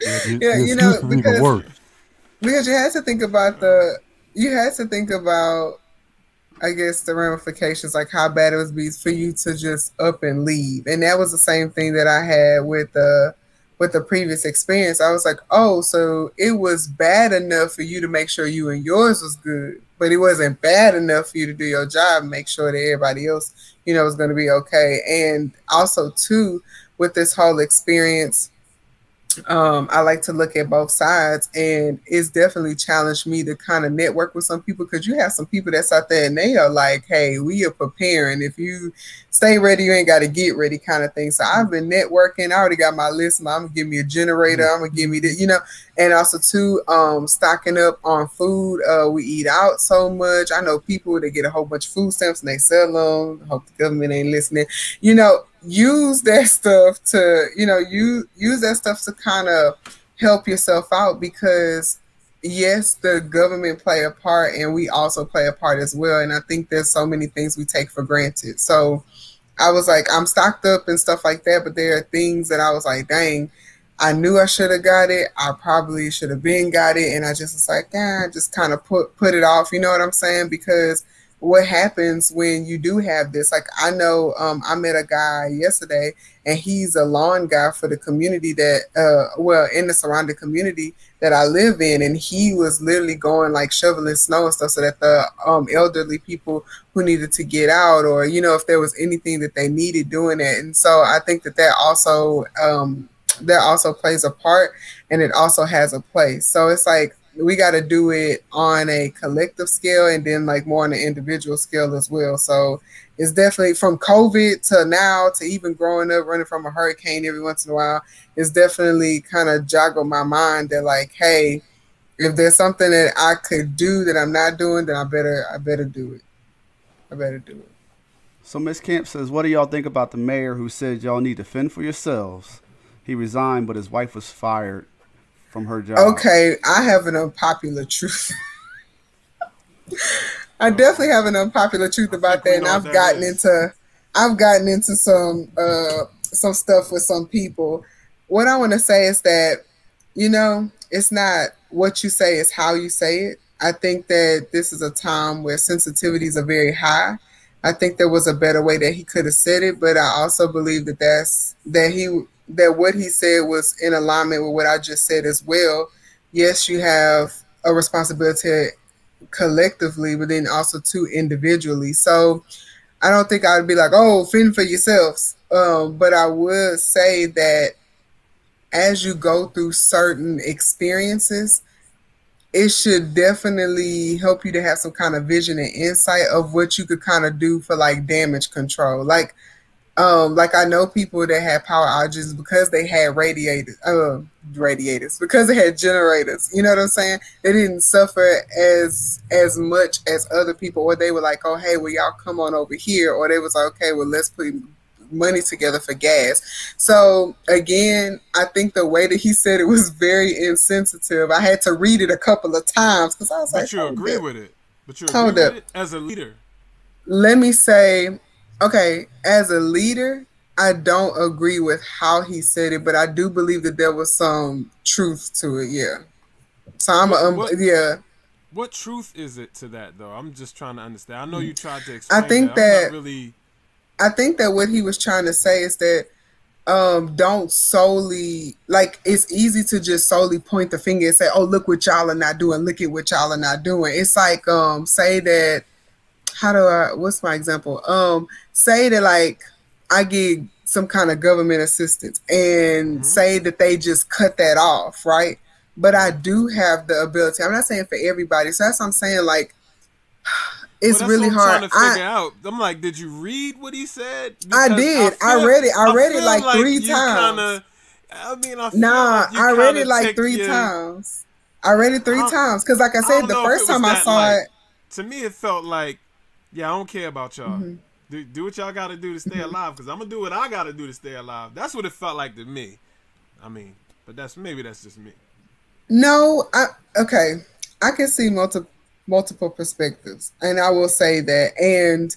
(laughs) yeah, you know, because, because you had to think about the, you had to think about, I guess, the ramifications, like how bad it would be for you to just up and leave, and that was the same thing that I had with the. Uh, with the previous experience, I was like, oh, so it was bad enough for you to make sure you and yours was good, but it wasn't bad enough for you to do your job and make sure that everybody else, you know, was going to be okay. And also, too, with this whole experience, um, I like to look at both sides, and it's definitely challenged me to kind of network with some people because you have some people that's out there and they are like, "Hey, we are preparing. If you stay ready, you ain't got to get ready," kind of thing. So I've been networking. I already got my list. I'm gonna give me a generator. I'm gonna give me the, you know, and also too, um, stocking up on food. Uh, we eat out so much. I know people that get a whole bunch of food stamps and they sell them. Hope the government ain't listening. You know, use that stuff to you know use use that stuff to kind of help yourself out because yes the government play a part and we also play a part as well. And i think there's so many things we take for granted. So i was like i'm stocked up and stuff like that but there are things that i was like dang i knew i should have got it. I probably should have been got it. And i just was like yeah just kind of put put it off. You know what i'm saying? Because what happens when you do have this. Like I know um, I met a guy yesterday and he's a lawn guy for the community that uh, well in the surrounding community that I live in and he was literally going like shoveling snow and stuff so that the um, elderly people who needed to get out or you know if there was anything that they needed doing it and so I think that that also um, that also plays a part and it also has a place so it's like we got to do it on a collective scale and then like more on an individual scale as well. So it's definitely from COVID to now to even growing up running from a hurricane every once in a while. It's definitely kind of joggled my mind that like, hey, if there's something that I could do that I'm not doing, then I better I better do it. I better do it. So Miss Camp says, what do y'all think about the mayor who said y'all need to fend for yourselves? He resigned, but his wife was fired from her job? Okay, I have an unpopular truth. (laughs) I definitely have an unpopular truth about that, and I've that gotten is. into I've gotten into some uh some stuff with some people. What I want to say is that you know it's not what you say, it's how you say it. I think that this is a time where sensitivities are very high. I think there was a better way that he could have said it, but I also believe that that's that he that what he said was in alignment with what I just said as well. Yes, you have a responsibility collectively, but then also too individually. So I don't think I'd be like, oh, fend for yourselves. Um, but I would say that as you go through certain experiences, it should definitely help you to have some kind of vision and insight of what you could kind of do for like damage control. Like, um, like I know people that had power outages because they had radiators, uh, radiators because they had generators. You know what I'm saying? They didn't suffer as as much as other people, or they were like, "Oh, hey, well, y'all come on over here," or they was like, "Okay, well, let's put money together for gas." So again, I think the way that he said it was very insensitive. I had to read it a couple of times because I was like, but like, you agree with it. But you agree with it as a leader. Let me say okay, as a leader, I don't agree with how he said it, but I do believe that there was some truth to it. Yeah. So I'm what, a, um, what, yeah. What truth is it to that though? I'm just trying to understand. I know you tried to explain. I think that, that really. I think that what he was trying to say is that um don't solely like it's easy to just solely point the finger and say oh look what y'all are not doing look at what y'all are not doing it's like um say that how do I what's my example? Um say that like I get some kind of government assistance and mm-hmm. say that they just cut that off, right? But I do have the ability. I'm not saying for everybody. So that's what I'm saying like (sighs) it's really hard. I, out. I'm like, did you read what he said? Because I did. I, feel, I, read it. I, I read it like, like three times. Kinda, I mean, I nah, like I read it like three your, times. I read it three times because, like I said, the first time I saw like, it, to me it felt like yeah, I don't care about y'all. Mm-hmm. Do, do what y'all got to do to stay mm-hmm. alive, because I'm gonna do what I got to do to stay alive. That's what it felt like to me. I mean, but that's maybe that's just me. No, I okay. I can see multiple multiple perspectives, and I will say that. And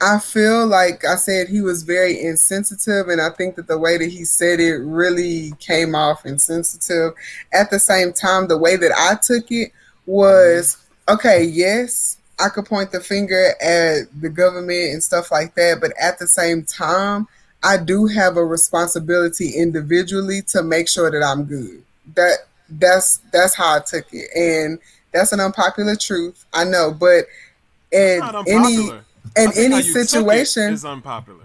I feel like I said he was very insensitive, and I think that the way that he said it really came off insensitive. At the same time, the way that I took it was okay. Yes, I could point the finger at the government and stuff like that, but at the same time, I do have a responsibility individually to make sure that I'm good. That that's that's how I took it, and that's an unpopular truth. I know, but in any in any situation is unpopular.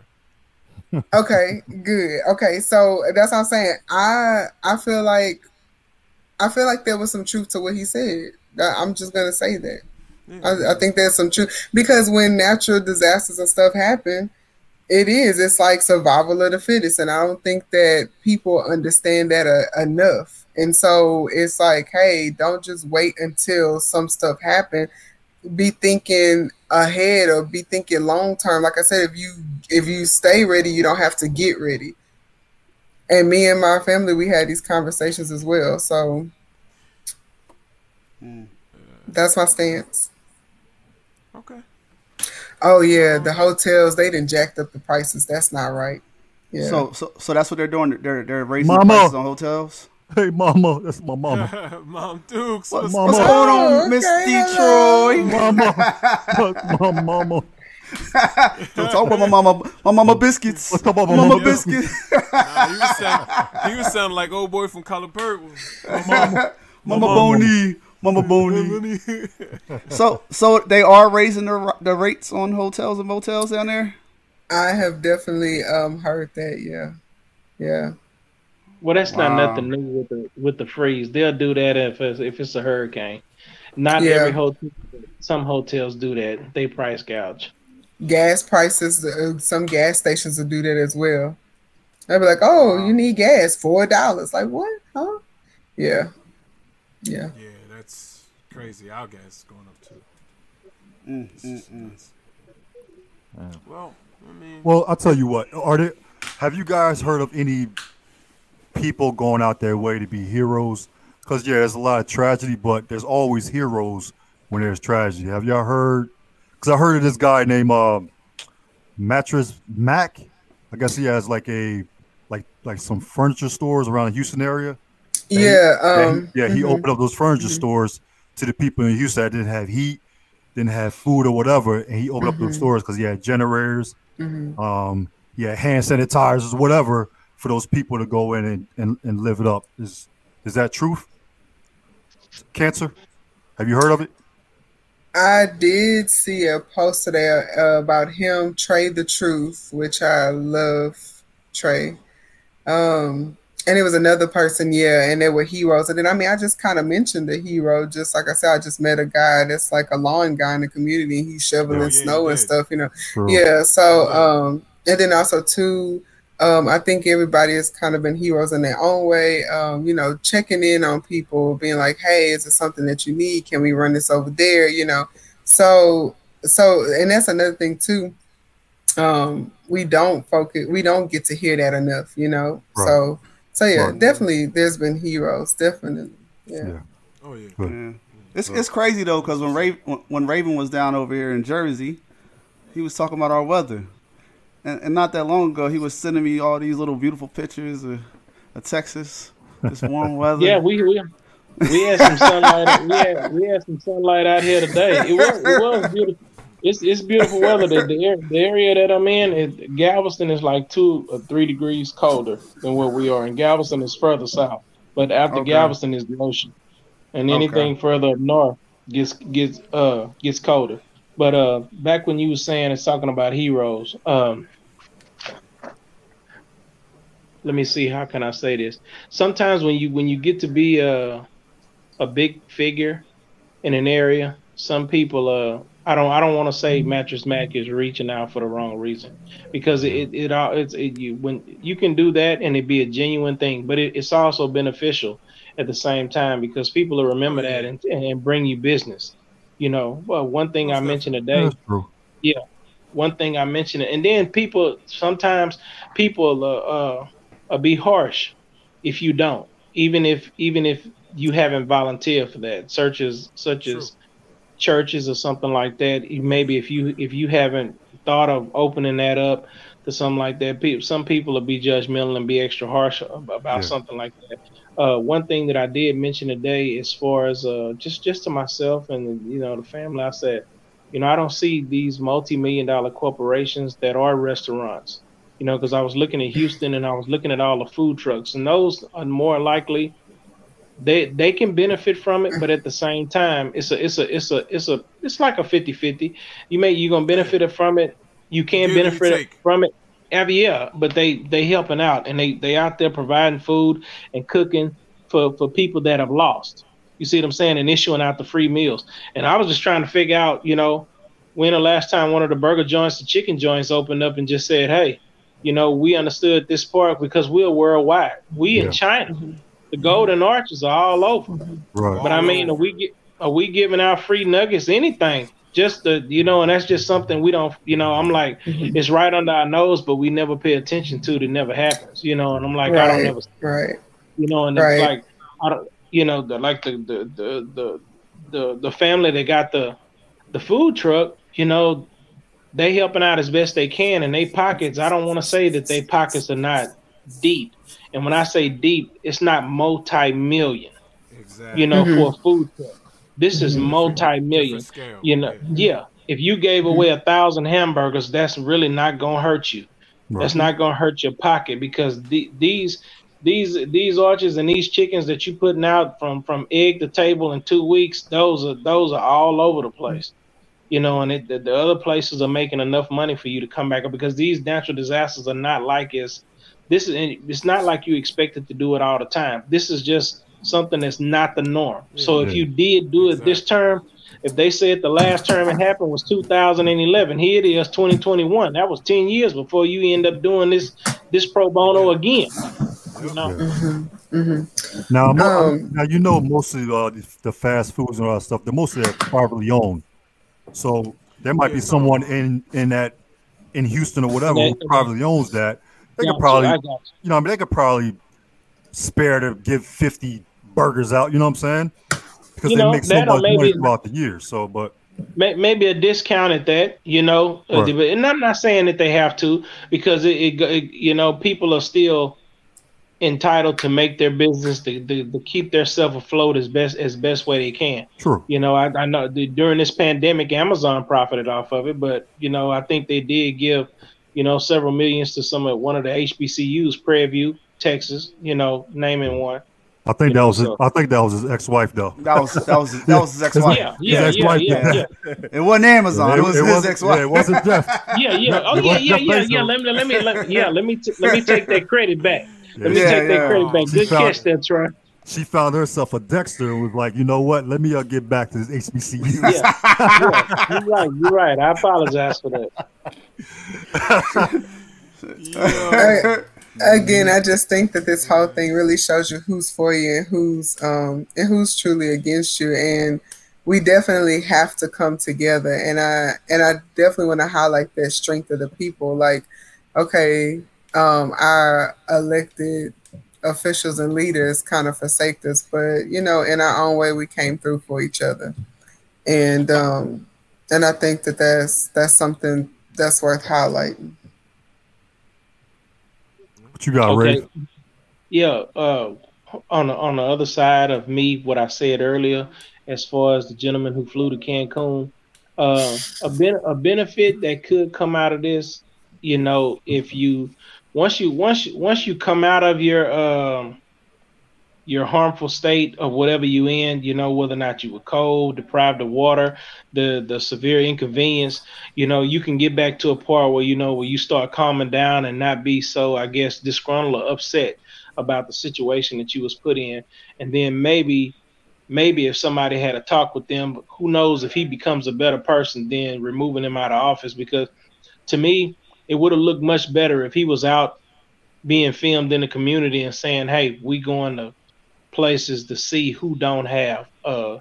okay, good. Okay, so that's what I'm saying. I I feel like I feel like there was some truth to what he said. I'm just gonna say that. I, I, think there's some truth because when natural disasters and stuff happen, it is. It's like survival of the fittest, and I don't think that people understand that uh, enough. And so it's like, hey, don't just wait until some stuff happen. Be thinking ahead or be thinking long term. Like I said, if you if you stay ready, you don't have to get ready. And me and my family, we had these conversations as well. So mm. that's my stance. Okay. Oh yeah, the hotels they didn't jacked up the prices. That's not right. Yeah. So so so that's what they're doing. They're they're raising mama. prices on hotels. (laughs) Hey mama, that's my mama. (laughs) Mom Dukes, what's, mama. what's going on, oh, Miss okay, Detroit? (laughs) Mama, my mama. Don't talk about my mama, my mama biscuits. Let's talk about my mama, mama biscuits. nah, he was sounding, he was sounding like old boy from Color Purple. My mama, mama, mama Boney. Mama Boney. (laughs) so, so they are raising the the rates on hotels and motels down there. I have definitely um heard that. Yeah, yeah. Well, that's wow. not nothing new with the with the freeze. They'll do that if it's, if it's a hurricane. Not yeah. every hotel. Some hotels do that. They price gouge. Gas prices. Uh, some gas stations will do that as well. They'll be like, "Oh, you need gas, four dollars." Like what? Huh? Yeah. Yeah. Yeah crazy. Our gas going up too. Mm, mm, mm. Yeah. Well, I mean, well, I'll tell you what. Are there? Have you guys heard of any people going out their way to be heroes? Because yeah, there's a lot of tragedy, but there's always heroes when there's tragedy. Have y'all heard? Because I heard of this guy named uh, Mattress Mack. I guess he has like a like like some furniture stores around the Houston area. Yeah, um, he, yeah, he mm-hmm. opened up those furniture mm-hmm. stores to the people in Houston that didn't have heat, didn't have food or whatever, and he opened mm-hmm. up those stores because he had generators, mm-hmm. um, he had hand sanitizers, whatever, for those people to go in and, and, and live it up. Is is that truth? Cancer? Have you heard of it? I did see a post today uh, about him, Trey the Truth, which I love Trey. Um, and it was another person, yeah, and they were heroes. And then I mean, I just kind of mentioned the hero, just like I said, I just met a guy that's like a lawn guy in the community. He's shoveling oh, yeah, snow and stuff, you know. True. Yeah. So, um, and then also too, um, I think everybody has kind of been heroes in their own way. Um, you know, checking in on people, being like, "Hey, is it something that you need? Can we run this over there?" You know, so so, and that's another thing too. Um, we don't focus, we don't get to hear that enough. You know, right. so so yeah, right. definitely, there's been heroes, definitely. Yeah. yeah. Oh yeah. yeah. It's it's crazy though, because when Raven when Raven was down over here in Jersey, he was talking about our weather and, and, not that long ago, he was sending me all these little beautiful pictures of, of Texas, this warm (laughs) weather. Yeah, we we, we had some sunlight. we had we had some sunlight out here today. It was it was beautiful. It's it's beautiful weather. The, the, the area that I'm in, it, Galveston is like two or three degrees colder than where we are, and Galveston is further south. But after okay. Galveston is the ocean, and anything okay. further up north gets gets uh gets colder. But uh, back when you were saying it's talking about heroes, um, let me see how can I say this. Sometimes when you when you get to be a a big figure in an area, some people uh I don't I don't want to say Mattress Mack is reaching out for the wrong reason because it it all it's it, you when you can do that and it be a genuine thing, but it, it's also beneficial at the same time because people will remember that and and bring you business. You know, well, one thing I mentioned today. Yeah, one thing I mentioned, and then people sometimes people uh, uh, uh, be harsh if you don't, even if even if you haven't volunteered for that. Searches such as churches or something like that. Maybe if you if you haven't thought of opening that up to something like that, people some people will be judgmental and be extra harsh about yeah. something like that. Uh, one thing that I did mention today, as far as uh, just just to myself and you know the family, I said, you know, I don't see these multi-million dollar corporations that are restaurants. You know, because I was looking at Houston and I was looking at all the food trucks, and those are more likely they they can benefit from it, but at the same time, it's a it's a it's a it's a it's like a 50-50. You may you're gonna benefit from it. You can benefit from it yeah, but they they helping out and they they out there providing food and cooking for for people that have lost. You see what I'm saying? And issuing out the free meals. And I was just trying to figure out, you know, when the last time one of the burger joints, the chicken joints opened up and just said, hey, you know, we understood this part because we're worldwide. We yeah. in China. The golden arches are all over. Right. But I mean, are we get are we giving out free nuggets? Anything? just the you know, and that's just something we don't you know. I'm like, mm-hmm. it's right under our nose, but we never pay attention to it. It never happens, you know. And I'm like, right, I don't ever, right, you know. And right. it's like, I don't, you know, the like the the the the the, the family that got the the food truck, you know, they helping out as best they can, and they pockets. I don't want to say that they pockets are not deep, and when I say deep, it's not multi million. Exactly. You know, mm-hmm. for a food truck this is mm-hmm. multi-million. You know, yeah. If you gave mm-hmm. away a thousand hamburgers, that's really not gonna hurt you. Right. That's not gonna hurt your pocket because the, these these these arches and these chickens that you putting out from from egg to table in two weeks, those are those are all over the place. You know, and it, the, the other places are making enough money for you to come back up because these natural disasters are not like as this is it's not like you expected to do it all the time. This is just something that's not the norm. So if you did do it this term, if they said the last term it happened was 2011, here it is 2021. That was 10 years before you end up doing this this pro bono again. You know? Mm-hmm. Mm-hmm. Now, um, now you know most of uh, the, the, fast foods and all that stuff. They're mostly privately owned, so there might be someone in in that in Houston or whatever who privately owns that. They could probably, you know, I mean, they could probably spare to give 50 burgers out. You know what I'm saying? Because you they know, make so much maybe, money throughout the year. So, but maybe a discount at that, you know. Right. And I'm not saying that they have to because it, it, it, you know, people are still entitled to make their business to, to, to keep themselves afloat as best as best way they can. True. You know, I, I know the, during this pandemic, Amazon profited off of it, but you know, I think they did give you know, several millions to some of one of the HBCUs, Prairie View, Texas, you know, naming one. I think that was his, I think that was his ex-wife though. That was that was that was his (laughs) ex-wife. Yeah, yeah, his yeah, yeah, yeah, yeah. (laughs) It wasn't Amazon. It, it was it his ex-wife. Yeah, it wasn't Jeff. (laughs) yeah, yeah. Oh yeah, yeah, yeah, yeah. Let me let me let, yeah. Let me t- let me take that credit back. Let me take that credit back. Good found, catch, that's right. She found herself a Dexter and was like, you know what? Let me uh, get back to this HBCU. (laughs) Yeah, yeah, you're right. You're right. I apologize for that. yeah again, I just think that this whole thing really shows you who's for you and who's um and who's truly against you. And we definitely have to come together. And I and I definitely want to highlight that strength of the people. Like, okay, um, our elected officials and leaders kind of forsaked us, but you know, in our own way, we came through for each other. And um, and I think that that's that's something that's worth highlighting. What you got, okay. Ray? Yeah, uh, on the on the other side of me, what I said earlier, as far as the gentleman who flew to Cancun, uh, a ben- a benefit that could come out of this, you know, if you once you once once you come out of your um, your harmful state of whatever you in, you know, whether or not you were cold, deprived of water, the the severe inconvenience, you know, you can get back to a part where you know where you start calming down and not be so, I guess, disgruntled or upset about the situation that you was put in, and then maybe maybe if somebody had a talk with them, who knows if he becomes a better person than removing him out of office because to me it would have looked much better if he was out being filmed in the community and saying, "Hey, we going to places to see who don't have uh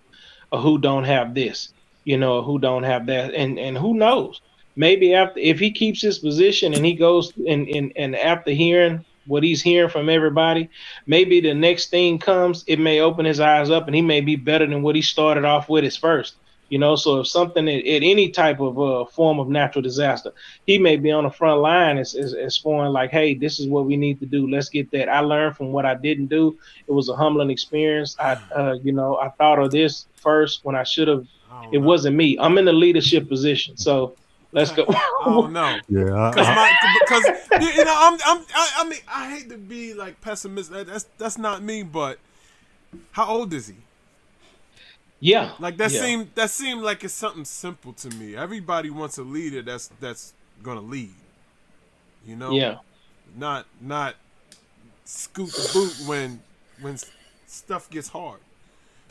or who don't have this, you know, who don't have that, and and who knows, maybe after if he keeps his position and he goes and and and after hearing what he's hearing from everybody, maybe the next thing comes, it may open his eyes up and he may be better than what he started off with his first. You know, so if something at, at any type of uh, form of natural disaster, he may be on the front line as, as, as far like, hey, this is what we need to do. Let's get that. I learned from what I didn't do. It was a humbling experience. I, uh, you know, I thought of this first when I should have. It know. wasn't me. I'm in the leadership position, so let's go. oh (laughs) no, yeah, my, because you know, I'm, I'm, I, I mean, I hate to be like pessimistic. That's that's not me, but how old is he? Yeah. Like that yeah. seemed that seemed like it's something simple to me. Everybody wants a leader that's that's gonna lead. You know? Yeah. Not not scoot the boot when when stuff gets hard.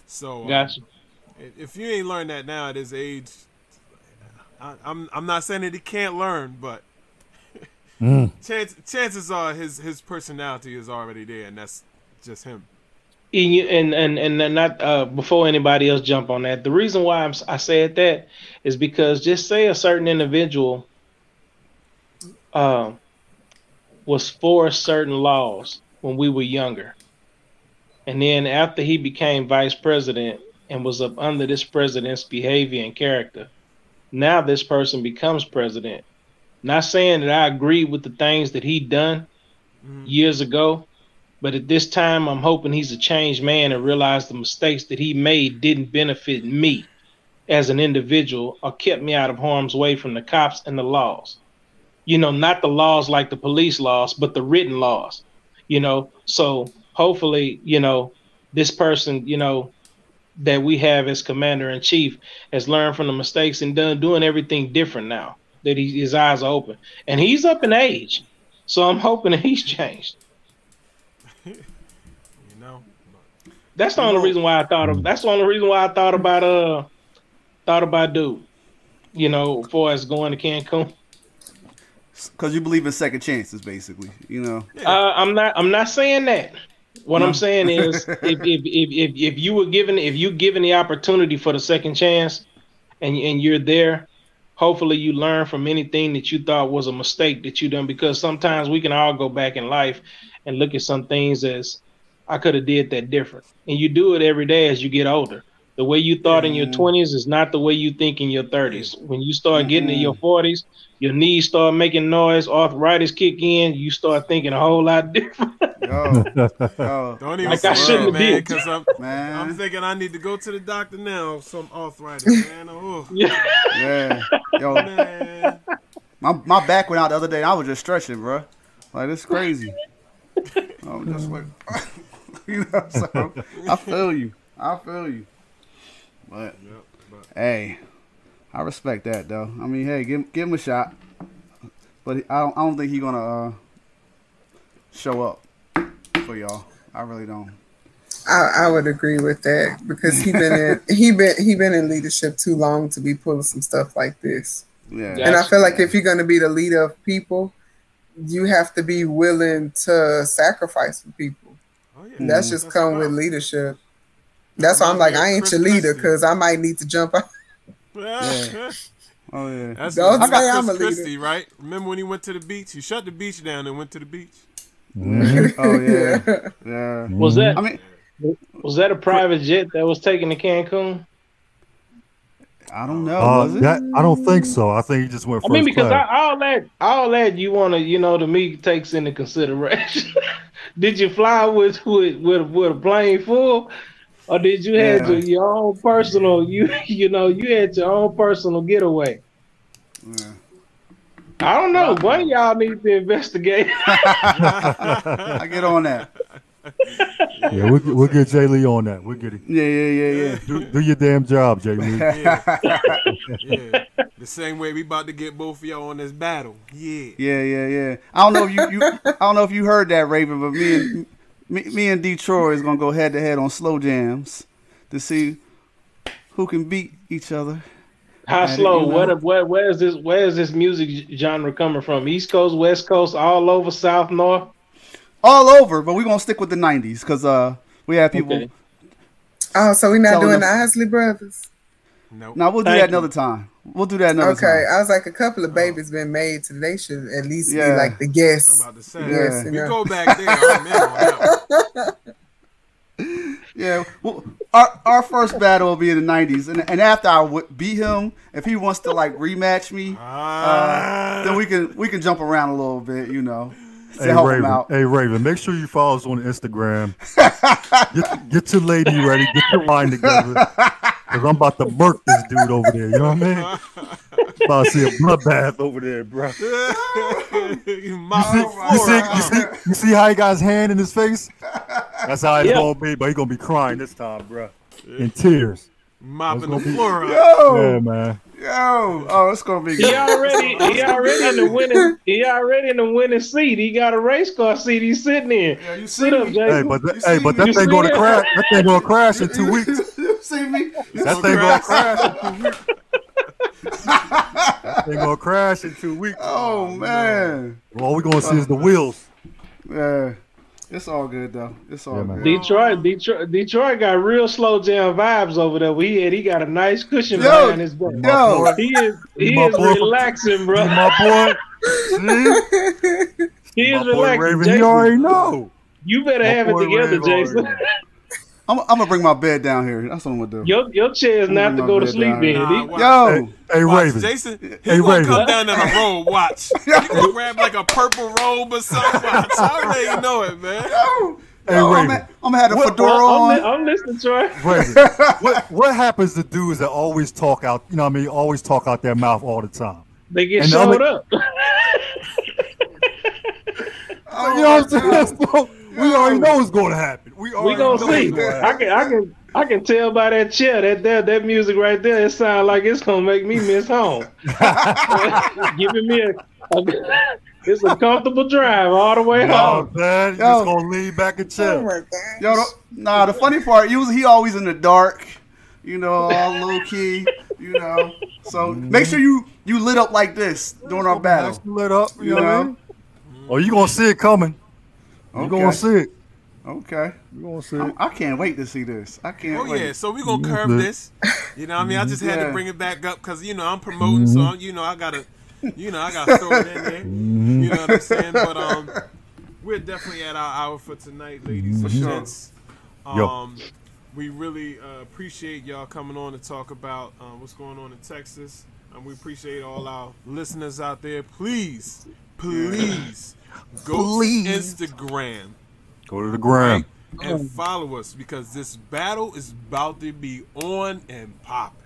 So um, if you ain't learned that now at his age, I, am I'm, I'm not saying that he can't learn, but mm. (laughs) chance, chances are his his personality is already there, and that's just him and and and not uh, before anybody else jump on that. The reason why I'm, I said that is because just say a certain individual uh, was for certain laws when we were younger, and then after he became vice president and was up under this president's behavior and character, now this person becomes president. Not saying that I agree with the things that he done mm-hmm. years ago, but at this time, I'm hoping he's a changed man and realize the mistakes that he made didn't benefit me as an individual or kept me out of harm's way from the cops and the laws. You know, not the laws like the police laws, but the written laws. You know, so hopefully, you know, this person, you know, that we have as commander in chief has learned from the mistakes and done doing everything different now that he, his eyes are open and he's up in age. So I'm hoping that he's (laughs) changed. That's the only reason why I thought of. That's the only reason why I thought about uh, thought about dude. You know, for us going to Cancun. Because you believe in second chances, basically. You know. Uh, I'm not. I'm not saying that. What no. I'm saying is, (laughs) if, if if if if you were given if you given the opportunity for the second chance, and and you're there, hopefully you learn from anything that you thought was a mistake that you done. Because sometimes we can all go back in life and look at some things as I could have did that different. And you do it every day as you get older. The way you thought mm-hmm. in your 20s is not the way you think in your 30s. When you start mm-hmm. getting in your 40s, your knees start making noise, arthritis kick in, you start thinking a whole lot (laughs) different. yo, yo. Don't even like I shouldn't man, because I'm, man. I'm thinking I need to go to the doctor now. Some arthritis, (laughs) man. Oh. Yeah, yeah. Yo, man. My my back went out the other day. and I was just stretching, bro. Like it's crazy. (laughs) I'm just like, (laughs) you know. So I feel you. I feel you. But Yep, but hey, I respect that though. I mean, hey, give give him a shot. But I don't, I don't think he's gonna uh, show up for y'all. I really don't. I, I would agree with that because he been in (laughs) he been he been in leadership too long to be pulling some stuff like this. Yeah. Yeah. And I feel like if you're going to be the leader of people, you have to be willing to sacrifice for people. Yeah, And that's just That's come with leadership. That's why I'm like, I ain't your leader because I might need to jump out. (laughs) Oh yeah. That's Don't that's say Chris I'm a leader. Christie, right? Remember when he went to the beach? He shut the beach down and went to the beach. Mm-hmm. Oh (laughs) yeah. Yeah. Was that I mean, was that a private jet that was taken to Cancun? I don't know. Uh, was it? that I don't think so. I think he just went I first mean, because I, all that, all that you want to, you know, to me takes into consideration. (laughs) did you fly with with with, with a plane full, or did you have Yeah. your, your own personal? You (laughs) you know, you had your own personal getaway. Yeah. I don't know. One of y'all need to investigate. (laughs) I get on that. Yeah, we'll, we'll get Jay Lee on that. We'll get it. Yeah, yeah, yeah, yeah. Do, do your damn job, Jay Lee. Yeah. yeah. The same way we about to get both of y'all on this battle. Yeah. Yeah, yeah, yeah. I don't know if you, you I don't know if you heard that, Raven, but me and me, me and Detroit is gonna go head to head on slow jams to see who can beat each other. How Man, slow? you know. Where, where where is this? Where is this music genre coming from? East Coast, West Coast, all over, South, North. All over, but we're gonna stick with the nineties because uh we have people Okay. Oh, so we're not Telling doing the us- Isley Brothers? Nope. now we'll do Thank that you. another time. We'll do that another Okay, time. I was like, a couple of babies been made, so they should at least Yeah. be like the guests. I'm guests. about to say. Yes, we you know. go back there. I'm in on that one. (laughs) Yeah, well, our our first battle will be in the nineties, and and after I would beat him, if he wants to like rematch me, Ah. uh, then we can we can jump around a little bit, you know, to Hey help him Raven, out. hey Raven, make sure you follow us on Instagram. get, (laughs) get your lady ready, get your line together, because I'm about to murk this dude over there. You know what I mean? (laughs) About to see a bloodbath over there, bro. (laughs) You mop You the see, floor you, see, you, see, you see how he got his hand in his face? That's how it's Yeah. gonna be, but he gonna be crying this time, bro. In tears. mopping the That's be- floor out. Yo, Yeah, man. Yo, oh, it's gonna be Good. He already he already in the winning he already in the winning seat. He got a race car seat he's sitting in. Yeah, you see Sit up. Jason. Hey, but that, hey, but that You thing gonna crash. That thing gonna crash in two weeks. (laughs) you see me? That thing gonna crash in two weeks. That thing gonna crash in two weeks. (laughs) Oh man, All we gonna see is the wheels. yeah, it's all good though. It's all Yeah, good. Detroit, Detroit, Detroit got real slow jam vibes over there. We had he got a nice cushion Yo, behind his butt. Yo, He is he is boy- relaxing, bro. My boy, see? (laughs) He My is boy relaxing. Raven, he Jason, already know. you better My have it together, Raven Jason. Already know. I'm, I'm gonna bring my bed down here. That's what I'm gonna do. Your your chair is not to go to sleep down. in. Nah, He- Yo, Hey, hey Watch, Raven. Jason, he Hey, gonna Raven. come down in a robe. Watch. (laughs) He gonna grab like a purple robe or something. Watch. I already know it, man. yo, Hey, yo, I'm, Raven. gonna- I'm gonna have the What- fedora I'm, on. I'm listening, Troy. Raven, (laughs) what what happens to dudes that always talk out? You know, what I mean, always talk out their mouth all the time. They get And the showed other- up. (laughs) Oh, you know what I'm saying? So, we already know what's going to happen. We We gonna know see. gonna I can, I can, I can tell by that chair that that that music right there. It sounds like it's gonna make me miss home. (laughs) Giving me a, a, it's a comfortable drive all the way You know home. what You Yo. just gonna lean back and chill. my. Yo, the- nah, the funny part, usually he always in the dark, you know, all (laughs) low key, you know. So make sure you you lit up like this during our battle. Nice lit up. You, You know, what know? mean? Oh, you gonna see it coming. You Okay. gonna see it. Okay, You gonna see I'm- it. I can't wait to see this. I can't Oh wait. yeah, so we are gonna curve this. You know, what I mean, I just had Yeah. to bring it back up because you know I'm promoting, so I'm, you know I gotta, you know I gotta throw it in there. You know what I'm saying? But um, we're definitely at our hour for tonight, ladies and sure. gents. Yo. Um, we really uh, appreciate y'all coming on to talk about uh, what's going on in Texas, and we appreciate all our listeners out there. Please, please, go Please. to Instagram Go to the gram. and follow us because this battle is about to be on and popping.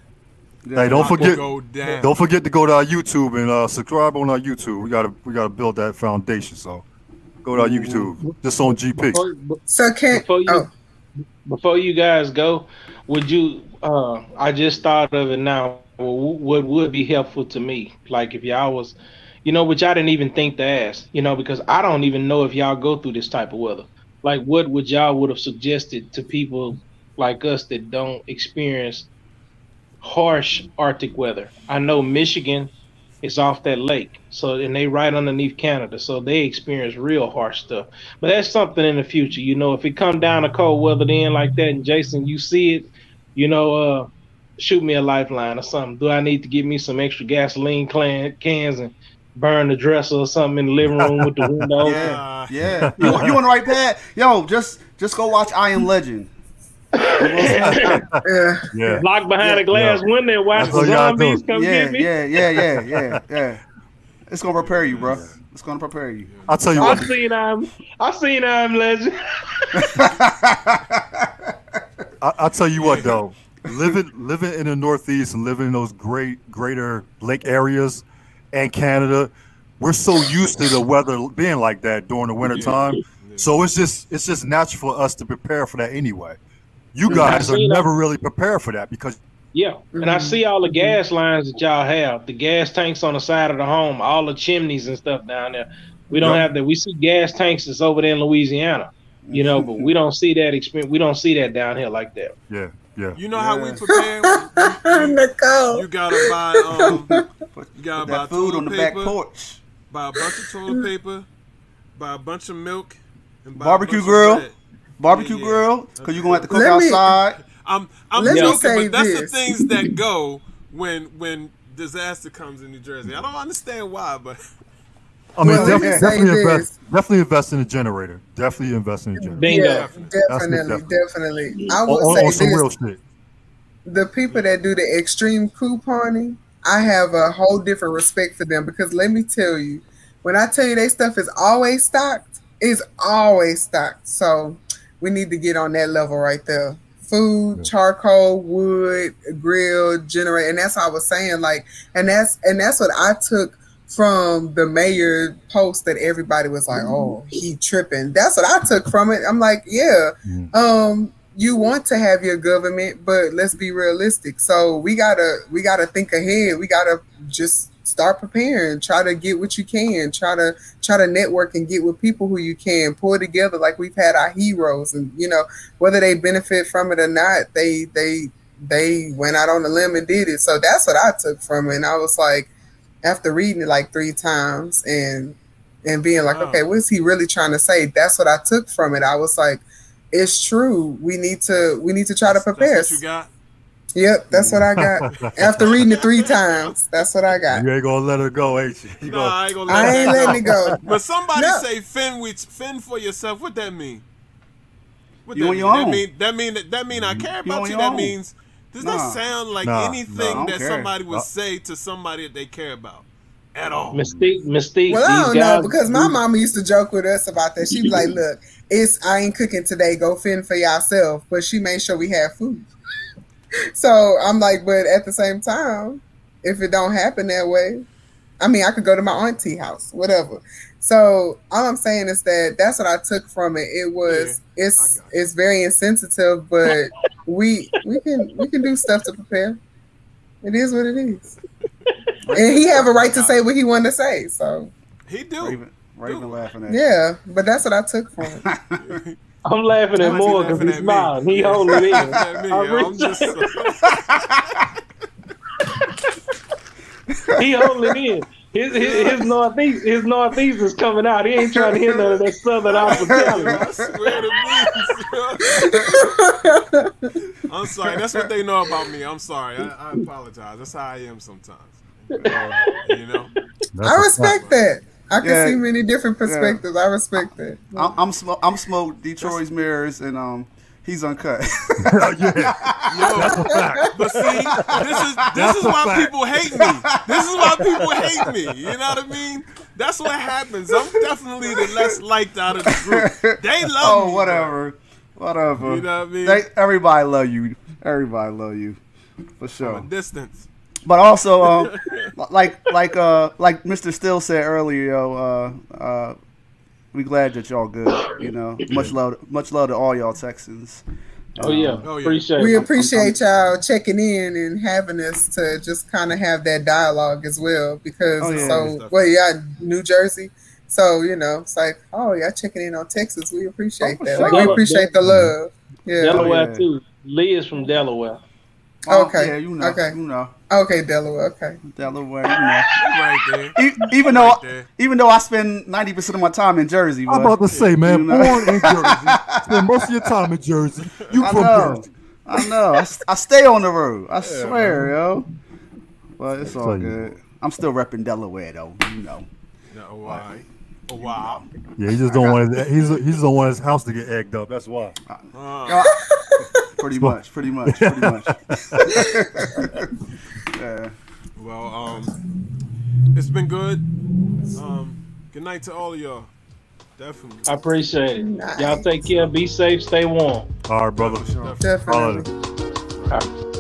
Hey, don't forget, go don't forget to go to our YouTube and uh, subscribe on our YouTube. We gotta, we gotta build that foundation. So, go to our YouTube, just on GP. Before, So can before you oh before you guys go, would you? Uh, I just thought of it now. What would be helpful to me, like if y'all was, you know, which I didn't even think to ask, you know, because I don't even know if y'all go through this type of weather. Like, what would y'all would have suggested to people like us that don't experience harsh Arctic weather? I know Michigan is off that lake, so and they right underneath Canada, so they experience real harsh stuff. But that's something in the future, you know. If it come down to cold weather then like that, and Jason, you see it, you know, uh, shoot me a lifeline or something. Do I need to get me some extra gasoline cans and burn the dresser or something in the living room with the window? (laughs) Yeah, yeah. You, you on the right path? Yo, just just go watch I Am Legend. yeah. Yeah, Lock behind Yeah. a glass Yeah. window and watch the all you gotta zombies do. come Yeah, get me. yeah, yeah, yeah, yeah, yeah. It's gonna prepare you, bro. It's gonna prepare you. I'll tell you I what. seen um, I'm I've seen I'm legend. (laughs) I, I'll tell you what though, (laughs) living living in the Northeast and living in those great greater lake areas and Canada, we're so used to the weather being like that during the winter time. So it's just it's just natural for us to prepare for that anyway. You mm-hmm. guys are never really prepared for that because Yeah, and I see all the mm-hmm. gas lines that y'all have, the gas tanks on the side of the home, all the chimneys and stuff down there. We don't Yep. have that. We see gas tanks that's over there in Louisiana, you know, but we (laughs) don't see that experience. We don't see that down here like that. yeah, yeah. You know how we prepare? You, you- Nicole. you gotta buy um, (laughs) you gotta buy food toilet on the paper, back porch. buy a bunch of toilet paper, buy a bunch of milk, and buy Barbecue a bunch grill? Of. Barbecue Yeah, yeah. grill, because you're gonna have to cook Let me- outside. I'm I'm Let me joking, say but that's the things that (laughs) go when when disaster comes in New Jersey. I don't understand why, but I mean, Well, let me definitely, say definitely invest, definitely invest in a generator. Definitely invest in a generator. Bingo. Yeah, definitely, Definitely. definitely. I On, would on- say on some this: real shit. the people that do the extreme couponing, I have a whole different respect for them because let me tell you, when I tell you they stuff is always stocked, it's always stocked. So we need to get on that level right there. Food, Yeah. charcoal, wood, grill, generator, and that's what I was saying. Like, and that's and that's what I took from the mayor post that everybody was like, "Oh, he tripping." That's what I took from it. I'm like, yeah, Mhm. um, you want to have your government, but let's be realistic. So we gotta we gotta think ahead. We gotta just start preparing. Try to get what you can. Try to try to network and get with people who you can. Pull together like we've had our heroes, and you know whether they benefit from it or not, they they they went out on a limb and did it. So that's what I took from it. And I was like, after reading it like three times and and being like, Wow. okay, what's he really trying to say? That's what I took from it. I was like, it's true. We need to we need to try to that's prepare. what you got. Yep, that's what I got. (laughs) After reading it three times, that's what I got. You ain't gonna let her go, ain't you? You No, gonna- I ain't gonna let I ain't letting it go. (laughs) But somebody No. say fend with fend for yourself. What that mean? What You that on mean? your That own. mean that mean that, that mean I care You about you. That own. means does Nah. that sound like Nah, anything nah, that care. somebody would Nah. say to somebody that they care about at all? Mystique, Mystique. Well, I don't know because my mama used to joke with us about that. She was like, "Look, it's I ain't cooking today. Go fend for yourself." But she made sure we had food. so I'm like, but at the same time, if it don't happen that way, I mean, I could go to my auntie house, whatever. So all I'm saying is that that's what I took from it. It was it's it's got you. it's very insensitive, but we we can we can do stuff to prepare. It is what it is, and he have a right to say what he wanted to say. So. He do. Raven, Raven Dude. laughing at. Yeah, but that's what I took from it. (laughs) I'm laughing at Why is he more because he's smiling. He holding it in. I'm just (laughs) he holding it in. His, his, his northeast his northeast is coming out. He ain't trying to hear none of that southern hospitality. I swear to me. I'm sorry. That's what they know about me. I'm sorry. I, I apologize. That's how I am sometimes. You know. That's I a respect that. I can Yeah. see many different perspectives. I respect that. I'm I'm, sm- I'm smoke Detroit's mirrors and um he's uncut. (laughs) (laughs) yeah, Yo, but see, this is this That's is why fact. people hate me. This is why people hate me. You know what I mean? That's what happens. I'm definitely the less liked out of the group. They (laughs) love oh me. whatever, whatever. You know what I mean? They, everybody love you. Everybody love you for From sure. a distance. but also, um, like like uh like Mr. Still said earlier, yo, uh, uh, we glad that y'all good. You know, much love, much love to all y'all Texans. Oh yeah, Oh, yeah. appreciate We it. appreciate y'all checking in and having us to just kind of have that dialogue as well because Oh, it's yeah. so well, yeah, New Jersey. So you know, it's like, oh, y'all checking in on Texas. We appreciate Oh, that. sure. Like, we appreciate the love. Yeah. Delaware oh, yeah. too. Lee is from Delaware. Oh, Okay, Yeah, you know. okay. You know. Okay, Delaware. Okay. Delaware. You know. (laughs) right there. E- even though, Right there. even though I spend ninety percent of my time in Jersey, I'm about to say, man, You know. born in Jersey, (laughs) spend most of your time in Jersey. You I from know, Jersey? I know. I, s- I stay on the road. I swear, yo. But it's all tell you. good. I'm still repping Delaware though. You know. No, why? Oh, wow. Yeah, he just don't want his, he's he just don't want his house to get egged up. That's why. Uh, (laughs) Pretty much. Pretty much. Pretty much. Yeah. well, um, it's been good. Um, good night to all of y'all. Definitely. I appreciate it. Nice. Y'all take care. Be safe. Stay warm. All right, brother. For sure. Definitely. All right.